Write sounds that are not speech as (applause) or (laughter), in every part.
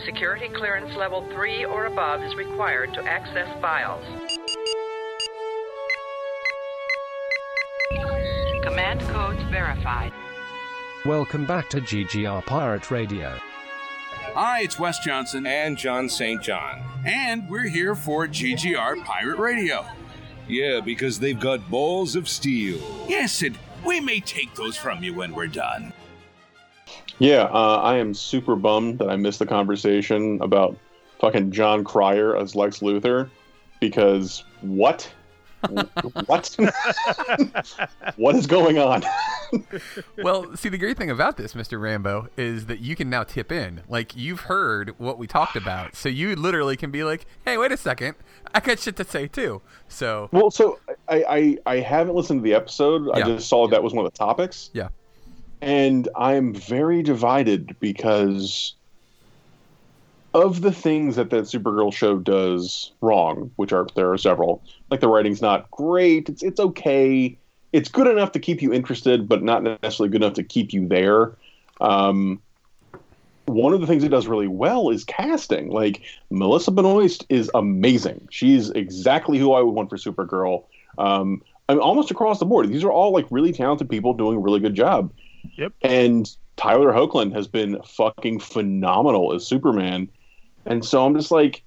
Security clearance level 3 or above is required to access files. Command codes verified. Welcome back to GGR Pirate Radio. Hi, it's Wes Johnson. And John St. John. And we're here for GGR Pirate Radio. Yeah, because they've got balls of steel. Yes, and we may take those from you when we're done. Yeah, uh, I am super bummed that I missed the conversation about fucking Jon Cryer as Lex Luthor because what? (laughs) what? what is going on? well, see, the great thing about this, Mr. Rambo, is that you can now tip in. Like, you've heard what we talked about. So you literally can be like, hey, wait a second. I got shit to say, too. So. Well, so I, I, I haven't listened to the episode. Yeah. I just saw that was one of the topics. Yeah. And I'm very divided because of the things that that Supergirl show does wrong, which are there are several. Like the writing's not great. It's it's okay. It's good enough to keep you interested, but not necessarily good enough to keep you there. Um, one of the things it does really well is casting. Like Melissa Benoist is amazing. She's exactly who I would want for Supergirl. Um, I mean, almost across the board. These are all like really talented people doing a really good job. Yep. And Tyler Hoechlin has been fucking phenomenal as Superman. And so I'm just like,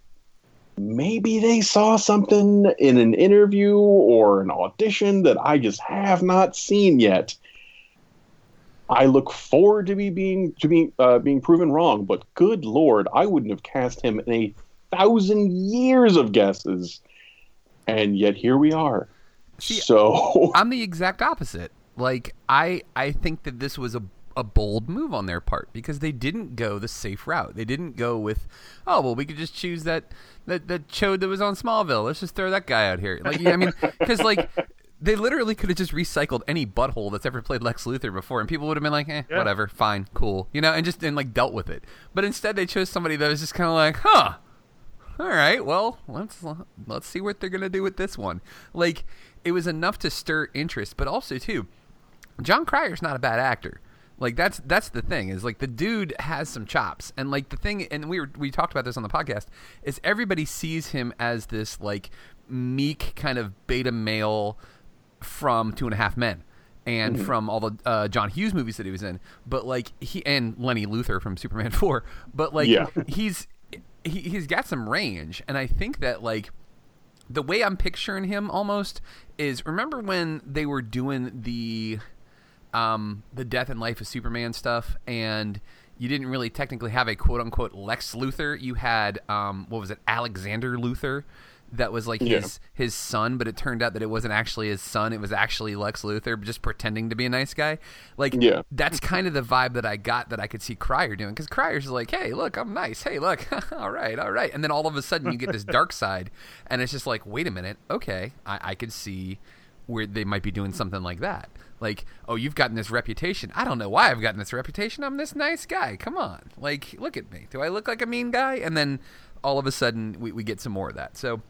maybe they saw something in an interview or an audition that I just have not seen yet. I look forward to be being to be uh, being proven wrong, but good lord, I wouldn't have cast him in a thousand years of guesses, and yet here we are. See, so (laughs) I'm the exact opposite. Like I I think that this was a a bold move on their part because they didn't go the safe route. They didn't go with, oh well, we could just choose that that that chode that was on Smallville. Let's just throw that guy out here. Like I mean, (laughs) because like they literally could have just recycled any butthole that's ever played Lex Luthor before, and people would have been like, eh, yeah. whatever, fine, cool, you know, and just and like dealt with it. But instead, they chose somebody that was just kind of like, huh. All right, well, let's let's see what they're gonna do with this one. Like, it was enough to stir interest, but also too, Jon Cryer's not a bad actor. Like that's that's the thing is like the dude has some chops, and like the thing, and we were we talked about this on the podcast is everybody sees him as this like meek kind of beta male from Two and a Half Men and mm-hmm. from all the uh, John Hughes movies that he was in, but like he and Lenny Luthor from Superman (laughs) Four, but like yeah. he's he, he's got some range, and I think that like the way I'm picturing him almost is remember when they were doing the um, the death and life of Superman stuff, and you didn't really technically have a quote unquote Lex Luthor. You had um, what was it, Alexander Luthor, that was like yeah. his his son, but it turned out that it wasn't actually his son. It was actually Lex Luthor, just pretending to be a nice guy. Like yeah. that's kind of the vibe that I got that I could see Cryer doing because Cryer's like, hey, look, I'm nice. Hey, look, (laughs) all right, all right, and then all of a sudden you get this dark side, and it's just like, wait a minute, okay, I, I could see where they might be doing something like that. Like, oh, you've gotten this reputation. I don't know why I've gotten this reputation. I'm this nice guy. Come on. Like, look at me. Do I look like a mean guy? And then all of a sudden we, we get some more of that. So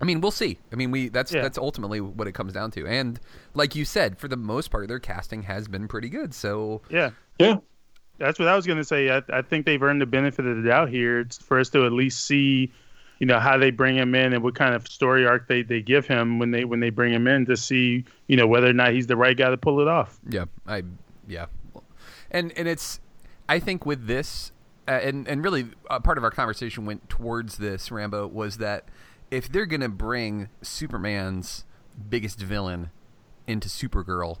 I mean, we'll see. I mean, we that's yeah. that's ultimately what it comes down to. And like you said, for the most part, their casting has been pretty good. So yeah, yeah, that's what I was going to say. I, I think they've earned the benefit of the doubt here for us to at least see, you know, how they bring him in and what kind of story arc they, they give him when they when they bring him in to see, you know, whether or not he's the right guy to pull it off. Yeah, I yeah, and and it's I think with this. Uh, and and really, uh, part of our conversation went towards this. Rambo was that if they're gonna bring Superman's biggest villain into Supergirl,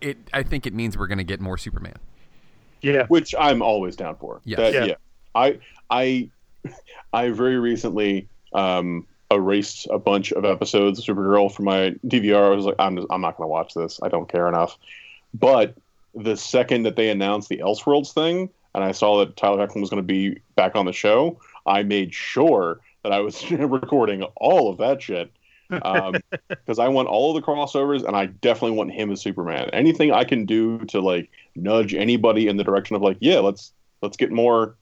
it I think it means we're gonna get more Superman. Yeah, which I'm always down for. Yes. That, yeah. yeah, I I I very recently um, erased a bunch of episodes of Supergirl from my DVR. I was like, I'm just, I'm not gonna watch this. I don't care enough. But the second that they announced the Elseworlds thing, and I saw that Tyler Hoechlin was going to be back on the show, I made sure that I was (laughs) recording all of that shit because um, (laughs) I want all of the crossovers, and I definitely want him as Superman. Anything I can do to like nudge anybody in the direction of like, yeah, let's let's get more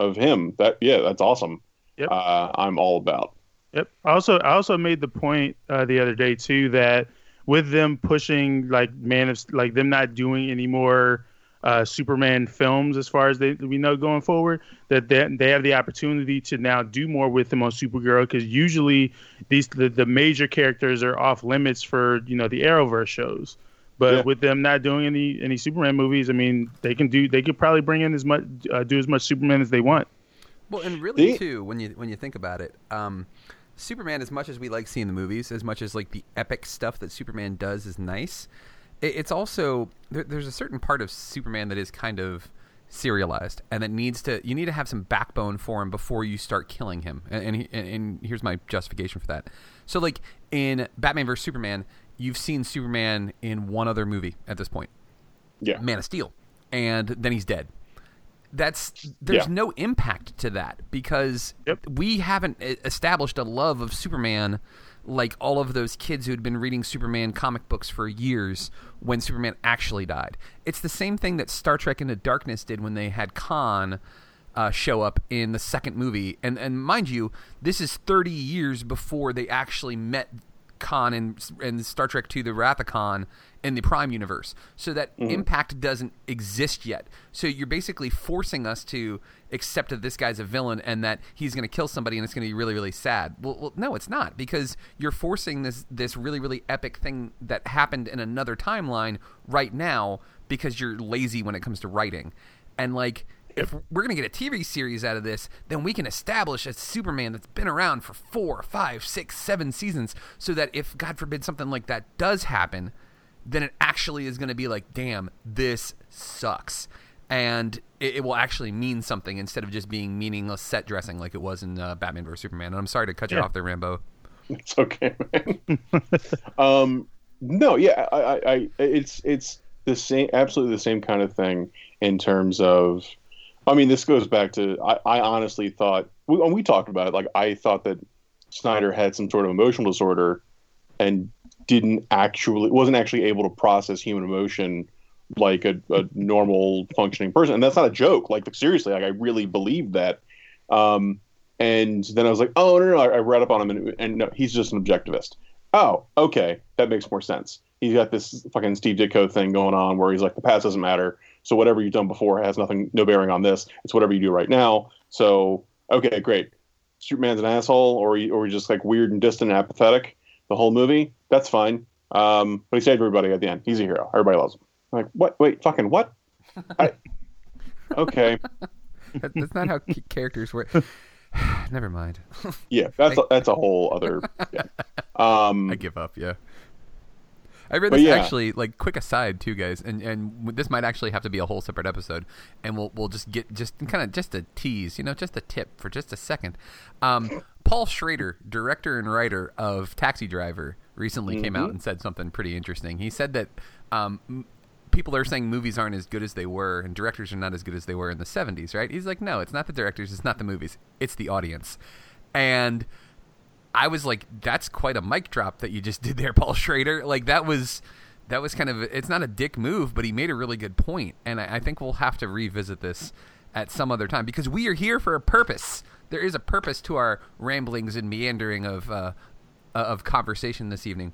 of him. That yeah, that's awesome. Yep. Uh, I'm all about. Yep. I also I also made the point uh, the other day too that with them pushing like man of like them not doing any more uh, Superman films, as far as they, we know going forward, that they, they have the opportunity to now do more with them on Supergirl because usually these the, the major characters are off limits for you know the Arrowverse shows. But Yeah. with them not doing any any Superman movies, I mean, they can do they could probably bring in as much uh, do as much Superman as they want. Well, and really The- too, when you when you think about it, um, Superman, as much as we like seeing the movies, as much as like the epic stuff that Superman does is nice, it, it's also there, there's a certain part of Superman that is kind of serialized and that needs to you need to have some backbone for him before you start killing him and and, he, and, and here's my justification for that so like in batman vs superman you've seen superman in one other movie at this point Yeah. Man of Steel, and then he's dead. That's there's Yeah. no impact to that because Yep. we haven't established a love of Superman like all of those kids who had been reading Superman comic books for years when Superman actually died. It's the same thing that Star Trek Into Darkness did when they had Khan uh, show up in the second movie, and and mind you, this is 30 years before they actually met Khan in, in Star Trek II, The Wrath of Khan in the Prime universe. So that mm-hmm. impact doesn't exist yet. So you're basically forcing us to accept that this guy's a villain and that he's going to kill somebody and it's going to be really, really sad. Well, well, no, it's not because you're forcing this this really, really epic thing that happened in another timeline right now because you're lazy when it comes to writing. And like if we're going to get a TV series out of this, then we can establish a Superman that's been around for four, five, six, seven seasons so that if, God forbid, something like that does happen, then it actually is going to be like, damn, this sucks. And it, it will actually mean something instead of just being meaningless set dressing like it was in uh, Batman vs. Superman. And I'm sorry to cut you off there, Rambo. It's okay, man. (laughs) um, no, yeah, I, I, I, it's it's the same, absolutely the same kind of thing in terms of. I mean, this goes back to. I, I honestly thought when we talked about it, like I thought that Snyder had some sort of emotional disorder and didn't actually wasn't actually able to process human emotion like a, a normal functioning person, and that's not a joke. Like seriously, like I really believed that. Um, and then I was like, oh no, no, no. I, I read up on him, and, and no, he's just an objectivist. Oh, okay, that makes more sense. He's got this fucking Steve Ditko thing going on where he's like, the past doesn't matter. So whatever you've done before has nothing, no bearing on this. It's whatever you do right now. So okay, great. Superman's an asshole, or he, or he's just like weird and distant and apathetic the whole movie. That's fine. Um, but he saved everybody at the end. He's a hero. Everybody loves him. I'm like what? Wait, fucking what? I, (laughs) okay, That, that's not how (laughs) characters work. (sighs) Never mind. yeah, that's a, that's a whole other. (laughs) Yeah. Um, I give up. Yeah. I read this yeah. actually, like, quick aside too, guys, and and this might actually have to be a whole separate episode, and we'll we'll just get just kind of just a tease, you know, just a tip for just a second. Um, Paul Schrader, director and writer of Taxi Driver, recently came out and said something pretty interesting. He said that um, people are saying movies aren't as good as they were, and directors are not as good as they were in the '70s, right? He's like, no, it's not the directors, it's not the movies, it's the audience, and I was like, "That's quite a mic drop that you just did there, (laughs) Paul Schrader." Like that was that was kind of it's not a dick move, but he made a really good point, and I, I think we'll have to revisit this at some other time because we are here for a purpose. There is a purpose to our ramblings and meandering of uh, of conversation this evening.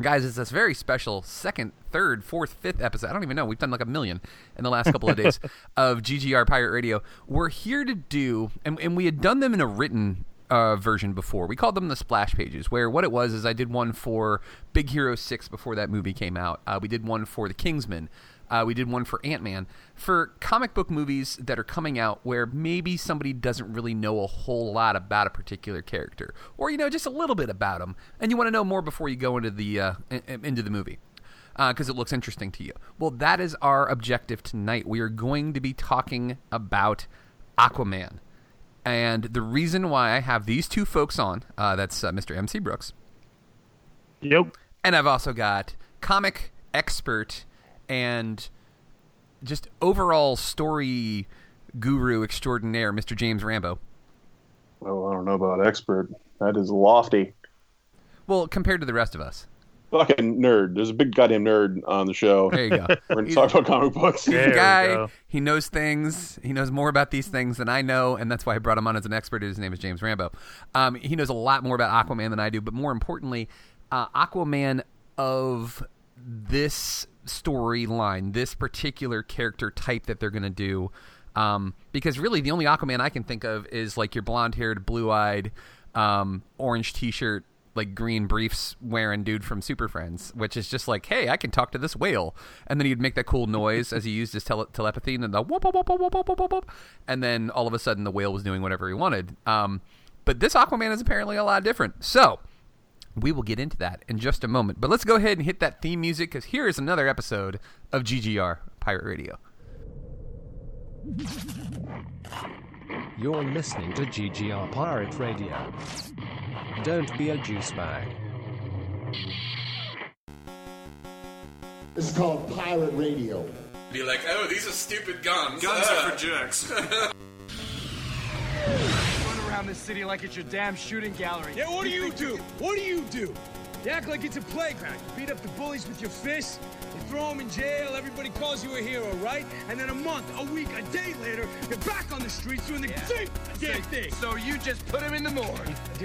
Guys, it's this very special second, third, fourth, fifth episode. I don't even know. We've done like a million in the last couple of days (laughs) of GGR Pirate Radio. We're here to do, and, and we had done them in a written uh, version before. We called them the splash pages, where what it was is I did one for Big Hero 6 before that movie came out. Uh, we did one for The Kingsman. Uh, we did one for Ant Man. For comic book movies that are coming out where maybe somebody doesn't really know a whole lot about a particular character, or you know just a little bit about them, and you want to know more before you go into the uh, in- in- into the movie because it looks interesting to you. Well, that is our objective tonight. We are going to be talking about Aquaman. And the reason why I have these two folks on, uh, that's uh, Mr. MC Brooks, Yep. and I've also got comic expert and just overall story guru extraordinaire, Mr. James Rambo. oh, I don't know about expert. That is lofty. Well, compared to the rest of us. Fucking nerd. There's a big goddamn nerd on the show. There you go. (laughs) We're going to talk about comic books. He's There a guy. He knows things. He knows more about these things than I know, and that's why I brought him on as an expert. His name is James Rambo. Um, he knows a lot more about Aquaman than I do, but more importantly, uh, Aquaman of this storyline, this particular character type that they're going to do. Um, because really, the only Aquaman I can think of is like your blonde haired, blue eyed, um, orange t shirt, like green briefs wearing dude from Super Friends, which is just like, hey, I can talk to this whale. And then he'd make that cool noise as he used his tele- telepathy and then the whoop, whoop, whoop, whoop, whoop, whoop, whoop, and then all of a sudden the whale was doing whatever he wanted. Um, but this Aquaman is apparently a lot different. So we will get into that in just a moment. But let's go ahead and hit that theme music because here is another episode of GGR Pirate Radio. You're listening to GGR Pirate Radio. Don't be a juice bag. This is called pirate radio. Be like, oh, these are stupid guns. Guns Ah. are for jerks. (laughs) Run around this city like it's your damn shooting gallery. Yeah, what do you do? What do you do? You act like it's a playground. You beat up the bullies with your fists. You throw them in jail. Everybody calls you a hero, right? And then a month, a week, a day later, you're back on the streets doing the same damn thing. So you just put him in the morgue. Do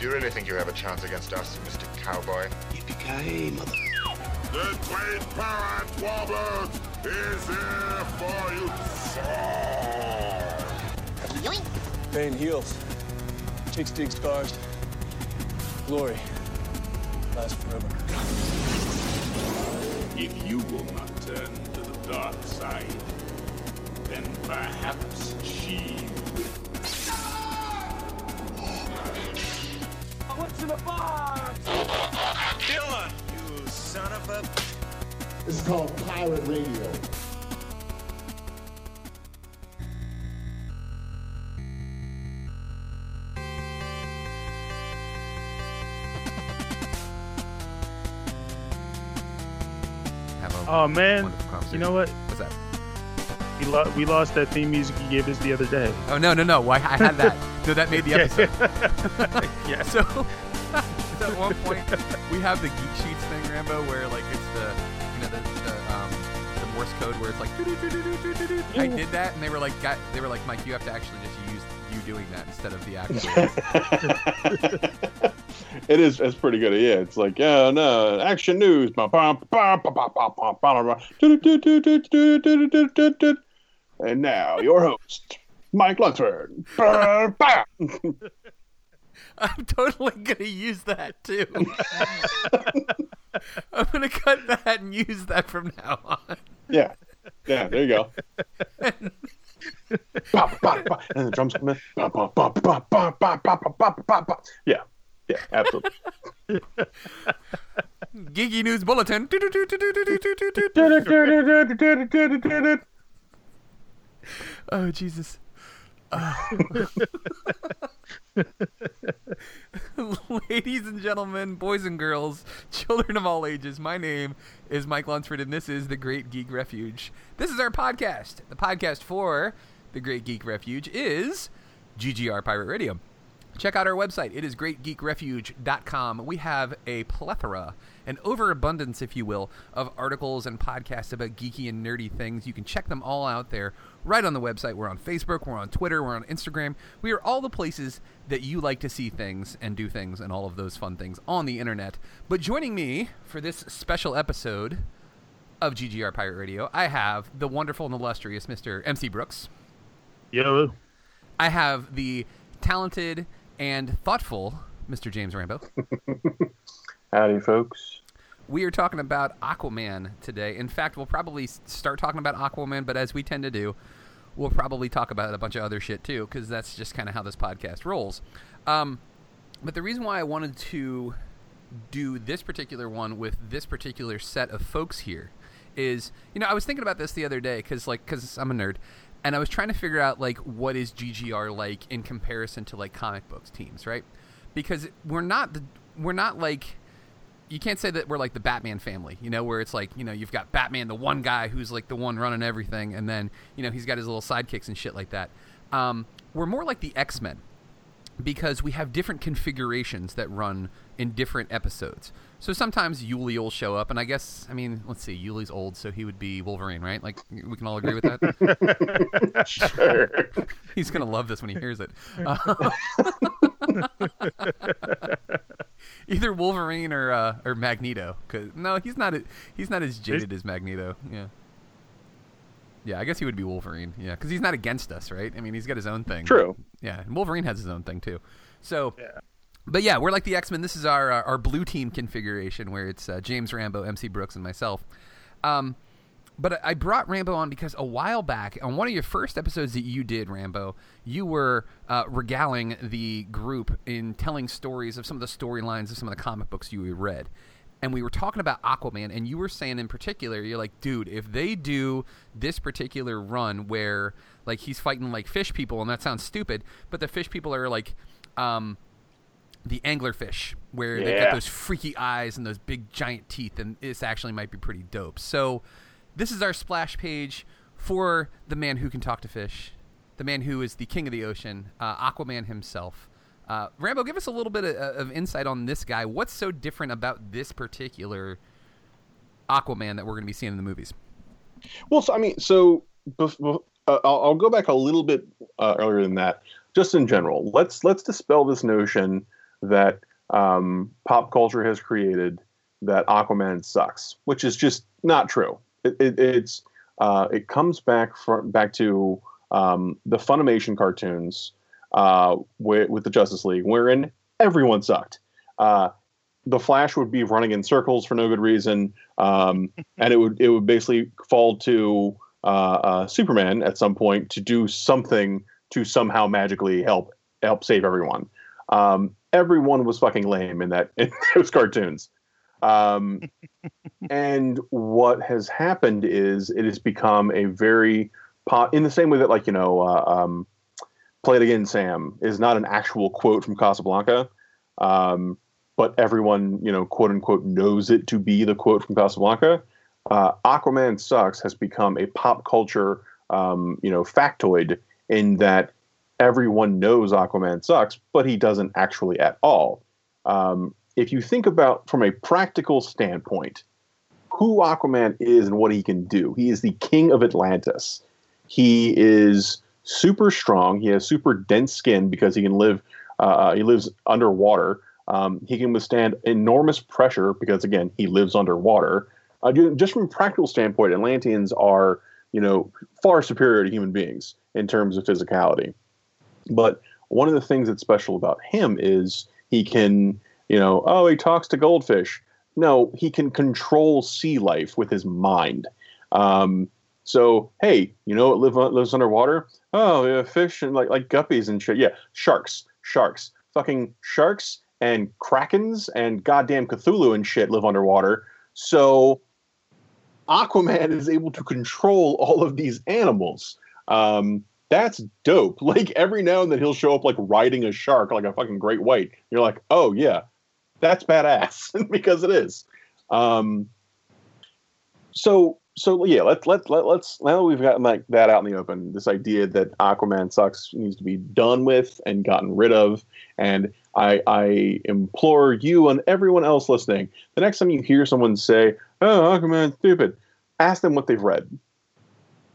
you really think you have a chance against us, Mr. Cowboy? Yippee-ki-yay, mother... The great pirate Wobble is here for you. Pain heals. Chicks dig scars. Glory lasts forever. If you will not turn to the dark side, then perhaps she will. What's in the box? Dillon! You son of a... This is called pirate radio. Oh man, you know what? What's that? We, lo- we lost that theme music you gave us the other day. Oh no no no! Why I had that. (laughs) no, that made the episode. (laughs) yeah. (laughs) So at one point we have the geek sheets thing, Rambo, where like it's the you know the, the um the Morse code where it's like. I did that and they were like got, they were like Mike, you have to actually just use you doing that instead of the actual it is. It's pretty good. Yeah, it's like yeah, no action news. And now your host, Mike Luxford. I'm totally gonna use that too. I'm gonna cut that and use that from now on. Yeah, yeah. There you go. And... and the drums come in. Yeah yeah, absolutely. Geeky News Bulletin. Oh Jesus. Oh. Ladies and gentlemen, boys and girls, children of all ages, my name is Mike Lunsford, and this is the Great Geek Refuge. This is our podcast. The podcast for the Great Geek Refuge is GGR Pirate Radio. Check out our website. It is greatgeekrefuge.com. We have a plethora, an overabundance, if you will, of articles and podcasts about geeky and nerdy things. You can check them all out there right on the website. We're on Facebook, we're on Twitter, we're on Instagram. We are all the places that you like to see things and do things and all of those fun things on the internet. But joining me for this special episode of GGR Pirate Radio, I have the wonderful and illustrious Mr. MC Brooks. Yo. I have the talented and thoughtful Mr. James Rambo. (laughs) Howdy, folks. We are talking about Aquaman today. In fact, we'll probably start talking about Aquaman, but as we tend to do, we'll probably talk about a bunch of other shit too, because that's just kind of how this podcast rolls. Um, but the reason why I wanted to do this particular one with this particular set of folks here is, you know, I was thinking about this the other day because, like, because I'm a nerd, and I was trying to figure out like what is GGR like in comparison to like comic books teams, right? Because we're not the we're not like you can't say that we're like the Batman family, you know, where it's like, you know, you've got Batman, the one guy who's like the one running everything, and then, you know, he's got his little sidekicks and shit like that. Um, we're more like the X Men because we have different configurations that run in different episodes. So sometimes Yuli will show up, and I guess, I mean, let's see, Yuli's old, so he would be Wolverine, right? Like, we can all agree with that? (laughs) sure. (laughs) He's going to love this when he hears it. Uh, (laughs) either Wolverine or uh, or Magneto. Cause no, he's not. He's not as jaded as Magneto. Yeah. Yeah, I guess he would be Wolverine. Yeah, because he's not against us, right? I mean, he's got his own thing. True. Yeah, and Wolverine has his own thing too. So, but yeah, we're like the X Men. This is our uh, our blue team configuration where it's uh, James Rambo, MC Brooks, and myself. Um, but I brought Rambo on because a while back, on one of your first episodes that you did, Rambo, you were uh, regaling the group in telling stories of some of the storylines of some of the comic books you read. And we were talking about Aquaman, and you were saying in particular, you're like, dude, if they do this particular run where like he's fighting like fish people, and that sounds stupid, but the fish people are like, um, the anglerfish, where they've got those freaky eyes and those big giant teeth, and this actually might be pretty dope. So, this is our splash page for the man who can talk to fish, the man who is the king of the ocean, uh, Aquaman himself. Uh, Rambo, give us a little bit of, of insight on this guy. What's so different about this particular Aquaman that we're going to be seeing in the movies? Well, so, I mean, so bef- bef- uh, I'll, I'll go back a little bit uh, earlier than that. Just in general, let's let's dispel this notion that um, pop culture has created that Aquaman sucks, which is just not true. It, it, it's uh, it comes back from back to um, the Filmation cartoons uh, with, with the Justice League, wherein everyone sucked. Uh, the Flash would be running in circles for no good reason, um, (laughs) and it would it would basically fall to uh, uh, Superman at some point to do something to somehow magically help help save everyone. Um, everyone was fucking lame in that (laughs) in those cartoons. Um, (laughs) and what has happened is it has become a very pop in the same way that like you know uh, um, "Play It Again, Sam" is not an actual quote from Casablanca. Um, but everyone, you know, quote unquote, knows it to be the quote from Casablanca. Uh, Aquaman sucks has become a pop culture, um, you know, factoid in that everyone knows Aquaman sucks, but he doesn't actually at all. Um, if you think about from a practical standpoint, who Aquaman is and what he can do, he is the king of Atlantis. He is super strong. He has super dense skin because he can live. Uh, he lives underwater. Um, he can withstand enormous pressure because, again, he lives underwater. Uh, just from a practical standpoint, Atlanteans are, you know, far superior to human beings in terms of physicality. But one of the things that's special about him is he can, you know, oh, he talks to goldfish. No, he can control sea life with his mind. Um, so, hey, you know what live, lives underwater? Oh, yeah, fish and like like guppies and shit. Yeah, sharks, sharks, fucking sharks and krakens and goddamn Cthulhu and shit live underwater. So Aquaman is able to control all of these animals. Um, that's dope. (laughs) Like every now and then he'll show up like riding a shark, like a fucking great white. You're like, oh yeah, that's badass (laughs) because it is. Um, so so yeah, let's let let let's now that we've gotten like that out in the open, this idea that Aquaman sucks needs to be done with and gotten rid of. And I I implore you and everyone else listening, the next time you hear someone say, "Oh, Aquaman's stupid," ask them what they've read,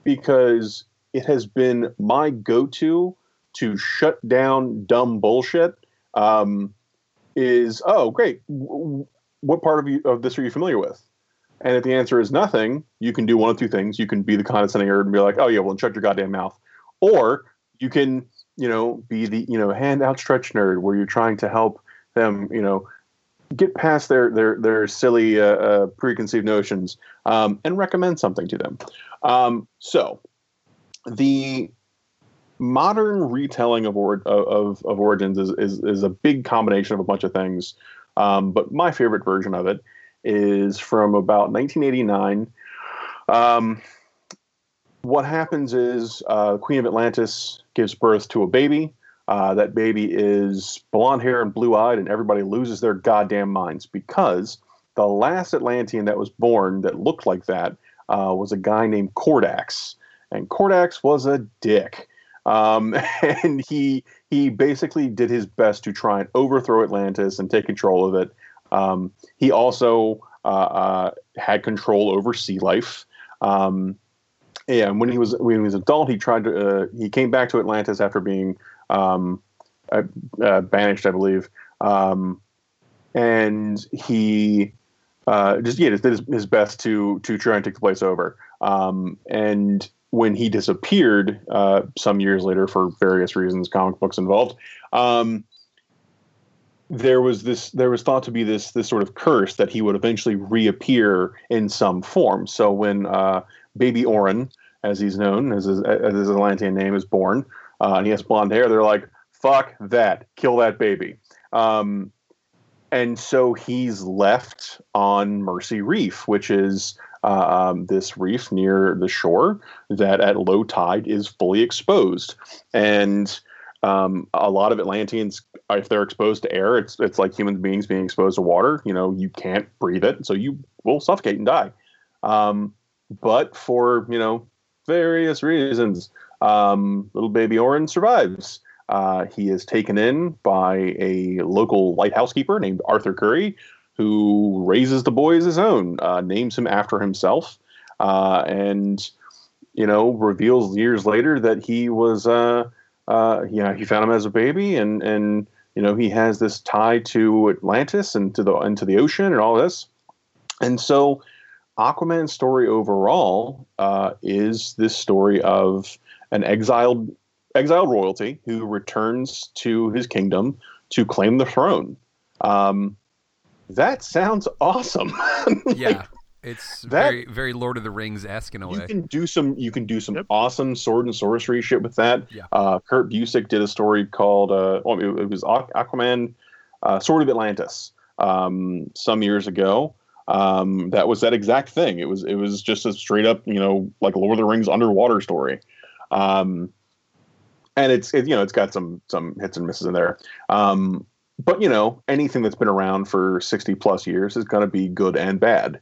because it has been my go-to to shut down dumb bullshit. Um, is oh great, what part of you of this are you familiar with? And if the answer is nothing, you can do one of two things. You can be the condescending nerd and be like, "Oh yeah, well, shut your goddamn mouth," or you can, you know, be the you know hand outstretched nerd where you're trying to help them, you know, get past their their their silly uh, uh, preconceived notions um, and recommend something to them. Um, so, the modern retelling of or, of, of origins is, is is a big combination of a bunch of things. Um, but my favorite version of it is from about 1989. Um, what happens is uh, Queen of Atlantis gives birth to a baby. Uh, that baby is blonde hair and blue eyed, and everybody loses their goddamn minds because the last Atlantean that was born that looked like that uh, was a guy named Kordax. And Kordax was a dick. Um, (laughs) and he he basically did his best to try and overthrow Atlantis and take control of it. Um, he also uh, uh, had control over sea life. Um, and when he was when he was an adult, he tried to uh, he came back to Atlantis after being um, uh, uh, banished, I believe. Um, and he uh, just yeah, did his, his best to to try and take the place over. Um, and when he disappeared uh, some years later for various reasons, comic books involved, um, there was this there was thought to be this this sort of curse that he would eventually reappear in some form. So when uh, Baby Orin, as he's known, as his, as his Atlantean name is born, uh, and he has blonde hair, they're like, "Fuck that! Kill that baby." Um, and so he's left on Mercy Reef, which is um, this reef near the shore that at low tide is fully exposed, and um, a lot of Atlanteans, if they're exposed to air, it's it's like human beings being exposed to water. You know, you can't breathe it, so you will suffocate and die. Um, but for you know various reasons, um, little baby Orin survives. Uh, he is taken in by a local lighthouse keeper named Arthur Curry, who raises the boy as his own, uh, names him after himself, uh, and you know reveals years later that he was uh, uh, he found him as a baby, and and you know he has this tie to Atlantis and to the into the ocean and all this, and so Aquaman's story overall uh, is this story of an exiled exiled royalty who returns to his kingdom to claim the throne. Um, that sounds awesome. (laughs) like, yeah. It's That- very, very Lord of the Rings esque in a you way. can do some you can do some awesome sword and sorcery shit with that. Yeah. Uh, Kurt Busiek did a story called uh, well, it, it was Aquaman, uh, Sword of Atlantis, um, some years ago. Um, that was that exact thing. It was it was just a straight up you know like Lord of the Rings underwater story. Um, and it's it, you know it's got some some hits and misses in there. Um, but you know anything that's been around for 60 plus years is going to be good and bad.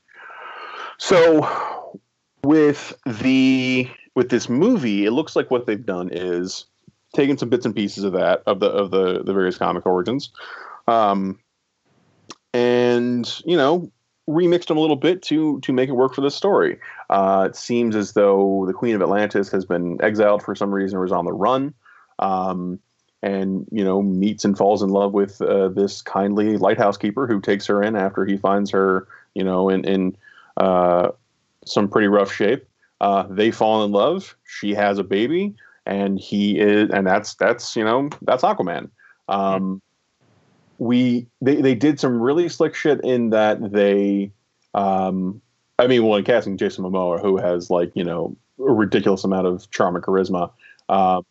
So with the with this movie, it looks like what they've done is taken some bits and pieces of that of the of the the various comic origins, um, and you know remixed them a little bit to to make it work for this story. Uh, it seems as though the Queen of Atlantis has been exiled for some reason or is on the run. Um, and you know meets and falls in love with uh, this kindly lighthouse keeper who takes her in after he finds her you know in in uh, some pretty rough shape. Uh, they fall in love. She has a baby, and he is, and that's that's you know that's Aquaman. Um, we they they did some really slick shit in that they, um, I mean, well, in casting Jason Momoa, who has like you know a ridiculous amount of charm and charisma. Uh,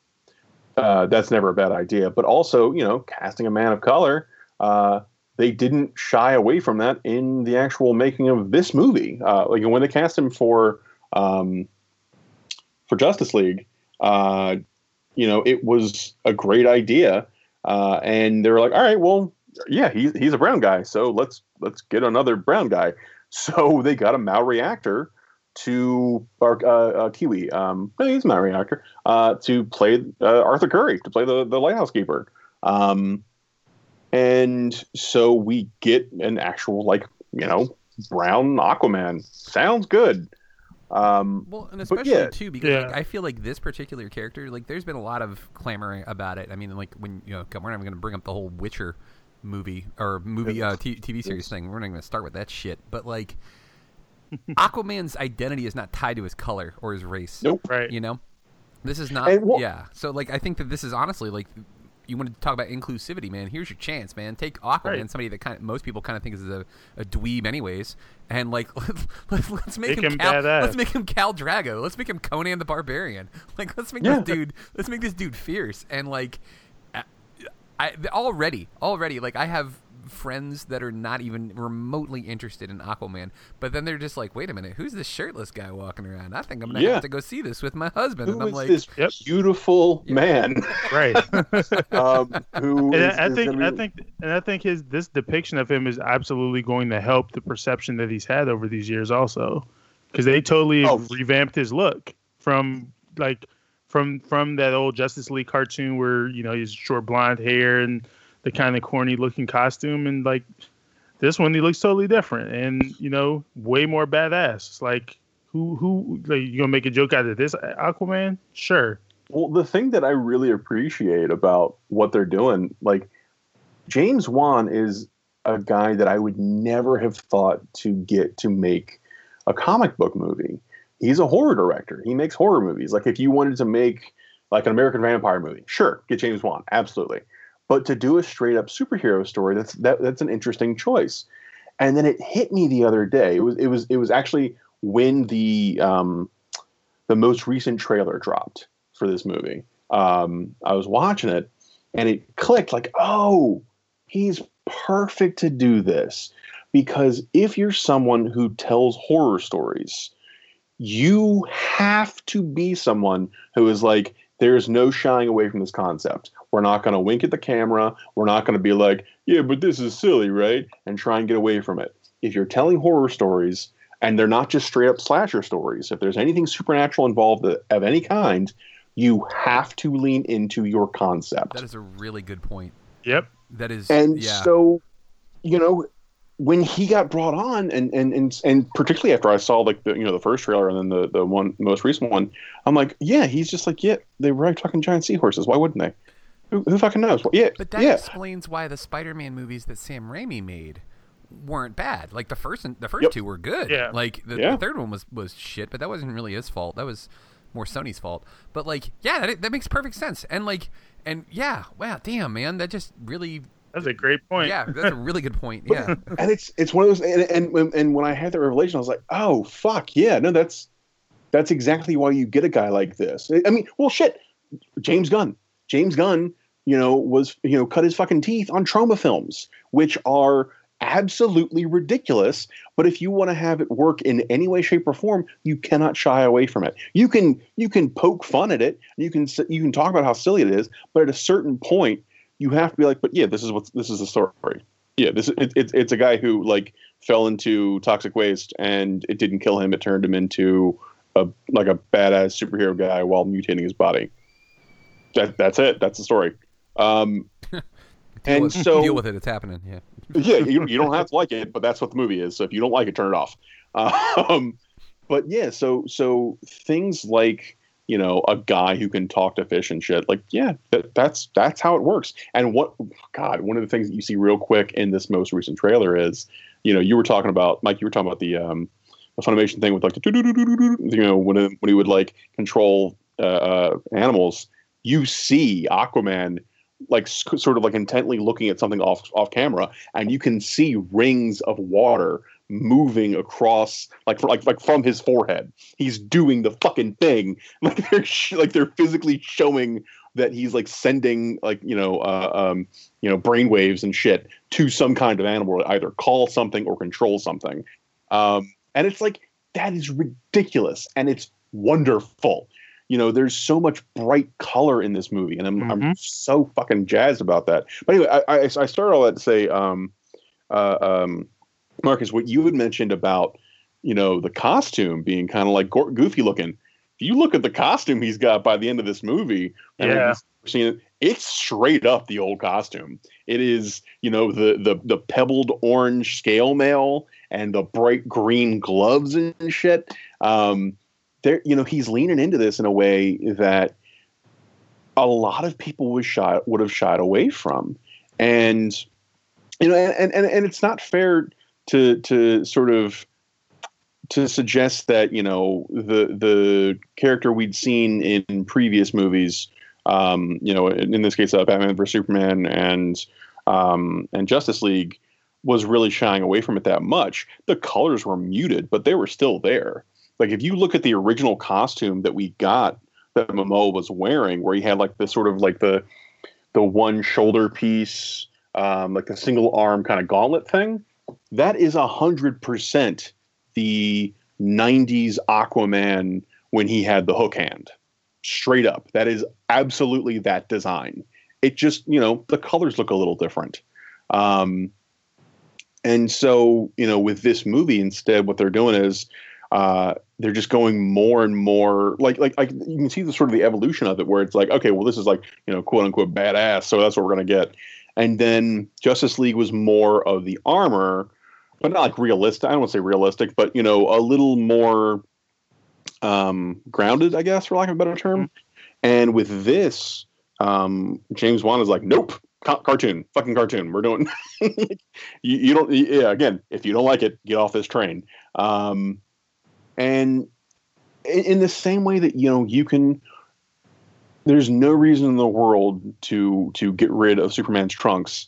uh, that's never a bad idea. But also, you know, casting a man of color, uh, they didn't shy away from that in the actual making of this movie. Uh, like when they cast him for um, for Justice League, uh, you know, it was a great idea, uh, and they were like, "All right, well, yeah, he's he's a brown guy, so let's let's get another brown guy." (laughs) So they got a Maori actor to or uh, uh, Kiwi. Um, no, he's a Maori actor uh, to play uh, Arthur Curry to play the the lighthouse keeper. Um, and so we get an actual like you know brown Aquaman. Sounds good. Um, Well, and especially yeah. too because like, I feel like this particular character, like there's been a lot of clamoring about it. I mean, like when you know, we're not even going to bring up the whole Witcher movie or movie uh, t- TV series thing. We're not going to start with that shit. But like, Aquaman's identity is not tied to his color or his race. Nope. Right. You know, this is not. And what- yeah. So like, I think that this is honestly like. You want to talk about inclusivity, man? Here's your chance, man. Take Aquaman, Right. somebody that kind of most people kind of think is a, a dweeb, anyways, and like (laughs) let's, let's make, Make him, him Cal, badass. let's make him Khal Drogo. Let's make him Conan the Barbarian. (laughs) Like let's make Yeah. this dude. Let's make this dude fierce and like. I, I already already like I have friends that are not even remotely interested in Aquaman, but then they're just like, wait a minute, who's this shirtless guy walking around? I think I'm gonna Yeah. have to go see this with my husband. Who and I'm is like, this beautiful man? (laughs) Right. (laughs) um, who and is- I, I is think gonna I think and I think his this depiction of him is absolutely going to help the perception that he's had over these years also because they totally Oh. revamped his look from like from from that old Justice League cartoon where you know he's short blonde hair and the kind of corny looking costume and like this one he looks totally different and you know way more badass like who who like you gonna make a joke out of this Aquaman sure Well, the thing that I really appreciate about what they're doing, like James Wan is a guy that I would never have thought to get to make a comic book movie. He's a horror director. He makes horror movies. Like if you wanted to make like an American Vampire movie, sure, get James Wan, absolutely. But to do a straight up superhero story, that's that, that's an interesting choice. And then it hit me the other day. It was it was it was actually when the um, the most recent trailer dropped for this movie. Um, I was watching it, and it clicked like, oh, he's perfect to do this because if you're someone who tells horror stories, you have to be someone who is like, there's no shying away from this concept. We're not going to wink at the camera. We're not going to be like, yeah, but this is silly, right? And try and get away from it. If you're telling horror stories, and they're not just straight up slasher stories, if there's anything supernatural involved of any kind, you have to lean into your concept. That is a really good point. Yep. That is, and yeah. so, you know, when he got brought on, and and and and particularly after I saw like the you know the first trailer and then the the one most recent one, I'm like, yeah, he's just like, yeah, they were talking giant seahorses. Why wouldn't they? Who, who fucking knows? Well, yeah, But that yeah. explains why the Spider-Man movies that Sam Raimi made weren't bad. Like the first the first Yep. two were good. Yeah. Like the, Yeah. the third one was was shit, but that wasn't really his fault. That was more Sony's fault. But like, yeah, that that makes perfect sense. And like, and yeah, wow, damn, man, that just really, That's a great point. yeah, that's a (laughs) really good point. Yeah, and it's it's one of those and, and and when I had that revelation, I was like, oh fuck yeah, no, that's that's exactly why you get a guy like this. I mean, well, shit, James Gunn, James Gunn, you know, was you know cut his fucking teeth on Troma films, which are absolutely ridiculous. But if you want to have it work in any way, shape, or form, you cannot shy away from it. You can you can poke fun at it, you can you can talk about how silly it is, but at a certain point, you have to be like, but yeah, this is what this is the story. Yeah, this it, it, it's a guy who like fell into toxic waste and it didn't kill him; it turned him into a like a badass superhero guy while mutating his body. That that's it. That's the story. Um, (laughs) and with, so deal with it. It's happening. Yeah, (laughs) yeah, you, you don't have to like it, but that's what the movie is. So if you don't like it, turn it off. (laughs) Um, but yeah, so so things like you know a guy who can talk to fish and shit, like yeah, that, that's that's how it works. And what God, one of the things that you see real quick in this most recent trailer is, you know, you were talking about Mike, you were talking about the um, the Filmation thing with like the you know when when he would like control uh, uh, animals. You see Aquaman like sort of like intently looking at something off off camera, and you can see rings of water moving across like fr- like like from his forehead. He's doing the fucking thing. (laughs) Like they're sh- like they're physically showing that he's like sending like you know uh, um you know brain waves and shit to some kind of animal to either call something or control something. Um, and it's like that is ridiculous and it's wonderful. You know, there's so much bright color in this movie, and I'm, I'm so fucking jazzed about that. But anyway, I, I, I started all that to say, um, uh, um, Marcus, what you had mentioned about, you know, the costume being kind of like go- goofy looking. If you look at the costume he's got by the end of this movie, Yeah. seen it, it's straight up the old costume. It is, you know, the the the pebbled orange scale mail and the bright green gloves and shit. Um, there, you know, he's leaning into this in a way that a lot of people would shy would have shied away from, and you know, and and and it's not fair to to sort of to suggest that you know the the character we'd seen in previous movies, um, you know, in, in this case, uh, Batman vs Superman and um, and Justice League, was really shying away from it that much. The colors were muted, but they were still there. Like if you look at the original costume that we got that Momoa was wearing, where he had like the sort of like the the one shoulder piece, um, like the single arm kind of gauntlet thing, that is a hundred percent the '90s Aquaman when he had the hook hand. Straight up, that is absolutely that design. It just you know the colors look a little different. Um, and so, you know, with this movie, instead, what they're doing is uh, they're just going more and more like, like, like you can see the sort of the evolution of it, where it's like, okay, well, this is like, you know, quote unquote badass, so that's what we're gonna get. And then Justice League was more of the armor, but not like realistic. I don't want to say realistic, but you know, a little more um, grounded, I guess, for lack of a better term. And with this, um, James Wan is like, nope, cartoon, fucking cartoon. We're doing. (laughs) you, you don't. Yeah, again, if you don't like it, get off this train. Um, and in, in the same way that you know you can. There's no reason in the world to to get rid of Superman's trunks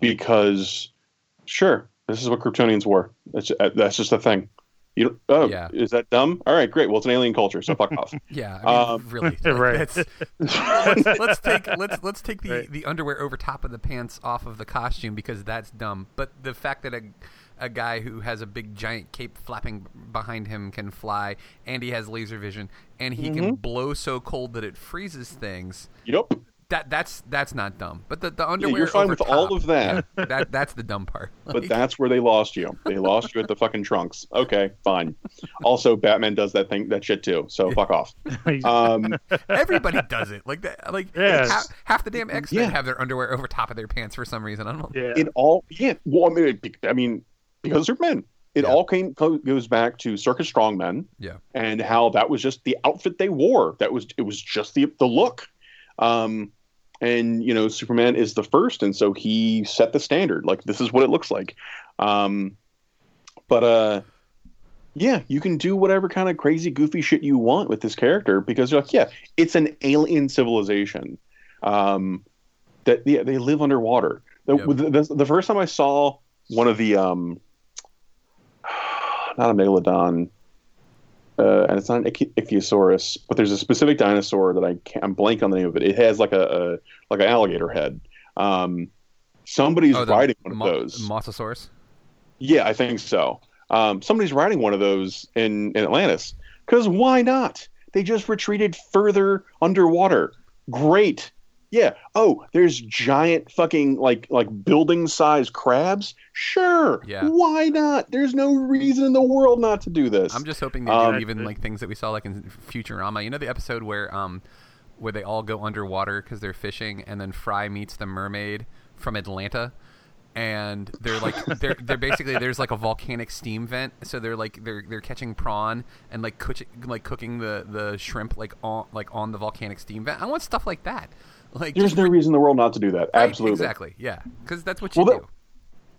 because, sure, this is what Kryptonians wore. That's that's just a thing. You don't, oh, Yeah. is that dumb? All right, great. Well, it's an alien culture, so fuck off. (laughs) Yeah, I mean, Um, really. (laughs) like, Right. that's- (laughs) let's, let's take let's let's take the, the underwear over top of the pants off of the costume because that's dumb. But the fact that a a guy who has a big giant cape flapping behind him can fly, and he has laser vision, and he can Mhm. blow so cold that it freezes things. Yep. That that's that's not dumb. But the, the Yeah, underwear you're fine over with all of that. yeah, (laughs) that that's the dumb part. But that's where they lost you. They lost you at the fucking trunks. Okay, fine. Also, Batman does that thing, that shit too. So fuck off. (laughs) Um, (laughs) everybody does it. Like that. Like Yes. half, half the damn X Men Yeah. have their underwear over top of their pants for some reason. I don't know. It all, yeah. Well, I mean, it- I mean, because of Superman, it all came goes back to circus strongmen. Yeah. and how that was just the outfit they wore. That was it was just the the look. Um, and you know, Superman is the first, and so he set the standard. Like this is what it looks like. Um, but uh, yeah, you can do whatever kind of crazy, goofy shit you want with this character because you're like, yeah, it's an alien civilization. Um, that yeah, they live underwater. The, the, the, the first time I saw one of the um, not a megalodon, uh, and it's not an Ichi- Ichthyosaurus, but there's a specific dinosaur that I can't, I'm blank on the name of it. It has like a, a like an alligator head. Um, somebody's Oh, riding one Mo- of those. Mosasaurus. Yeah, I think so. Um, somebody's riding one of those in, in Atlantis. Because why not? They just retreated further underwater. Great. Yeah. Oh, there's giant fucking like like building size crabs. Sure. Yeah. Why not? There's no reason in the world not to do this. I'm just hoping they Um, do even like things that we saw like in Futurama. You know the episode where um where they all go underwater because they're fishing, and then Fry meets the mermaid from Atlanta, and they're like (laughs) they're they're basically there's like a volcanic steam vent, so they're like they're they're catching prawn and like cooking like cooking the the shrimp like on like on the volcanic steam vent. I want stuff like that. Like There's no reason in the world not to do that. Right, Absolutely. exactly, yeah, because that's what you Well,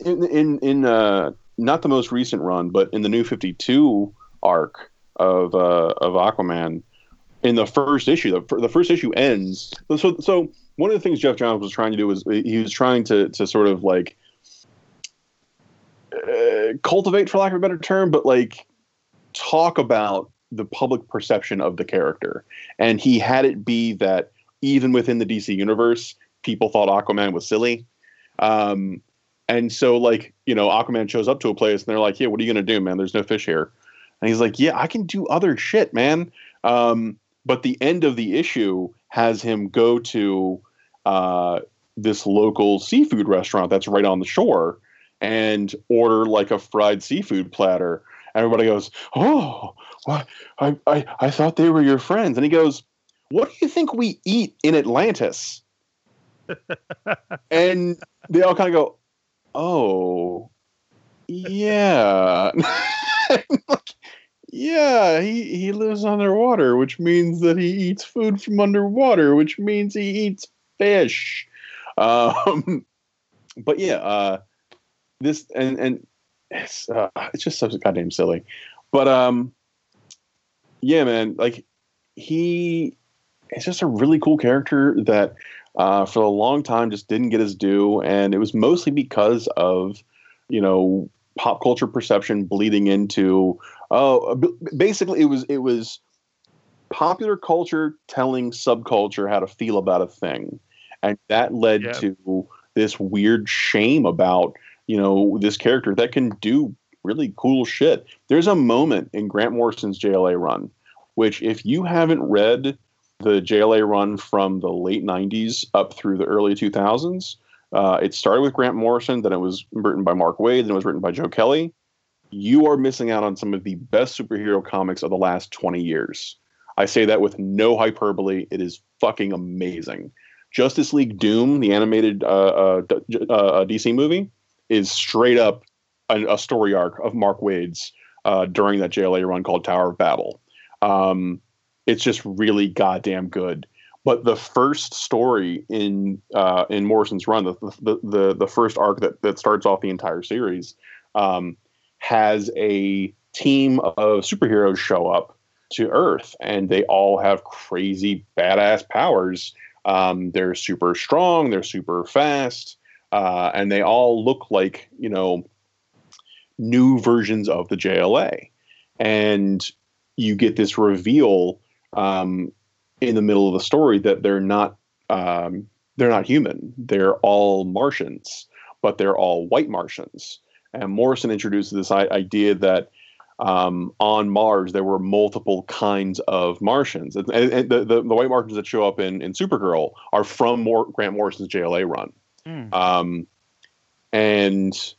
do. in in in uh, not the most recent run, but in the New Fifty Two arc of uh, of Aquaman, in the first issue, the, the first issue ends. So so one of the things Geoff Johns was trying to do was he was trying to to sort of like uh, cultivate, for lack of a better term, but like talk about the public perception of the character, and he had it be that even within the DC universe, people thought Aquaman was silly. Um, and so, like, you know, Aquaman shows up to a place and they're like, yeah, what are you going to do, man? There's no fish here. And he's like, yeah, I can do other shit, man. Um, but the end of the issue has him go to uh, this local seafood restaurant that's right on the shore and order like a fried seafood platter. Everybody goes, oh, what? I, I, I thought they were your friends. And he goes, what do you think we eat in Atlantis? (laughs) and they all kind of go, "Oh, yeah, (laughs) yeah." He he lives underwater, which means that he eats food from underwater, which means he eats fish. Um, (laughs) but yeah, uh, this and and it's uh, it's just so goddamn silly. But um, yeah, man, like he is just a really cool character that uh, for a long time just didn't get his due, and it was mostly because of you know pop culture perception bleeding into oh b- basically it was it was popular culture telling subculture how to feel about a thing, and that led Yeah. to this weird shame about you know this character that can do really cool shit. There's a moment in Grant Morrison's JLA run, which if you haven't read the JLA run from the late 90s up through the early 2000s. Uh, it started with Grant Morrison, then it was written by Mark Waid, then it was written by Joe Kelly. You are missing out on some of the best superhero comics of the last 20 years. I say that with no hyperbole. It is fucking amazing. Justice League Doom, the animated uh, uh, uh, DC movie, is straight up a, a story arc of Mark Waid's uh, during that JLA run called Tower of Babel. Um, it's just really goddamn good. but the first story in uh, in Morrison's run, the, the the the first arc that that starts off the entire series, um, has a team of superheroes show up to Earth, and they all have crazy badass powers. Um, they're super strong, they're super fast, uh, and they all look like you know new versions of the JLA. And you get this reveal um, in the middle of the story that they're not um, they're not human. They're all Martians, but they're all white Martians. And Morrison introduces this I- idea that um, on Mars there were multiple kinds of Martians, and, and the, the, the white Martians that show up in, in Supergirl are from Mor- Grant Morrison's JLA run. Hmm. Um, and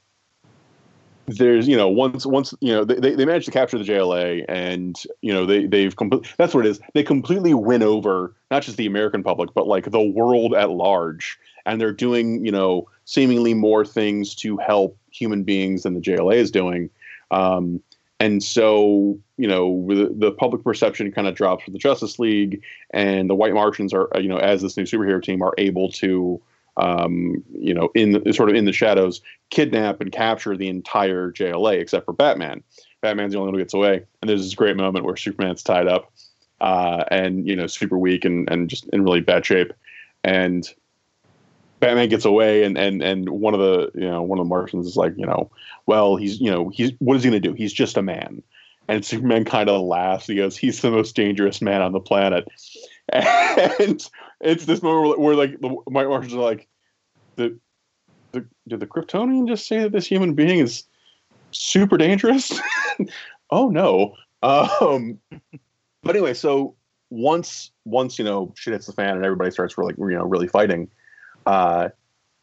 there's you know once once you know they, they managed to capture the JLA and you know they they've complete that's what it is. They completely win over not just the American public but like the world at large. And they're doing you know seemingly more things to help human beings than the JLA is doing. Um, and so you know the, the public perception kind of drops for the Justice League and the White Martians are you know as this new superhero team are able to um, you know, in the, sort of in the shadows, kidnap and capture the entire JLA except for Batman. Batman's the only one who gets away, and there's this great moment where Superman's tied up, uh, and you know, super weak and and just in really bad shape, and Batman gets away, and and and one of the you know one of the Martians is like, you know, well, he's you know he's what is he gonna do? He's just a man, and Superman kind of laughs. He goes, he's the most dangerous man on the planet, and it's this moment where, where like the White Martians are like, the, the did the Kryptonian just say that this human being is super dangerous? (laughs) oh no. Um, but anyway, so once once you know shit hits the fan and everybody starts really you know really fighting, uh,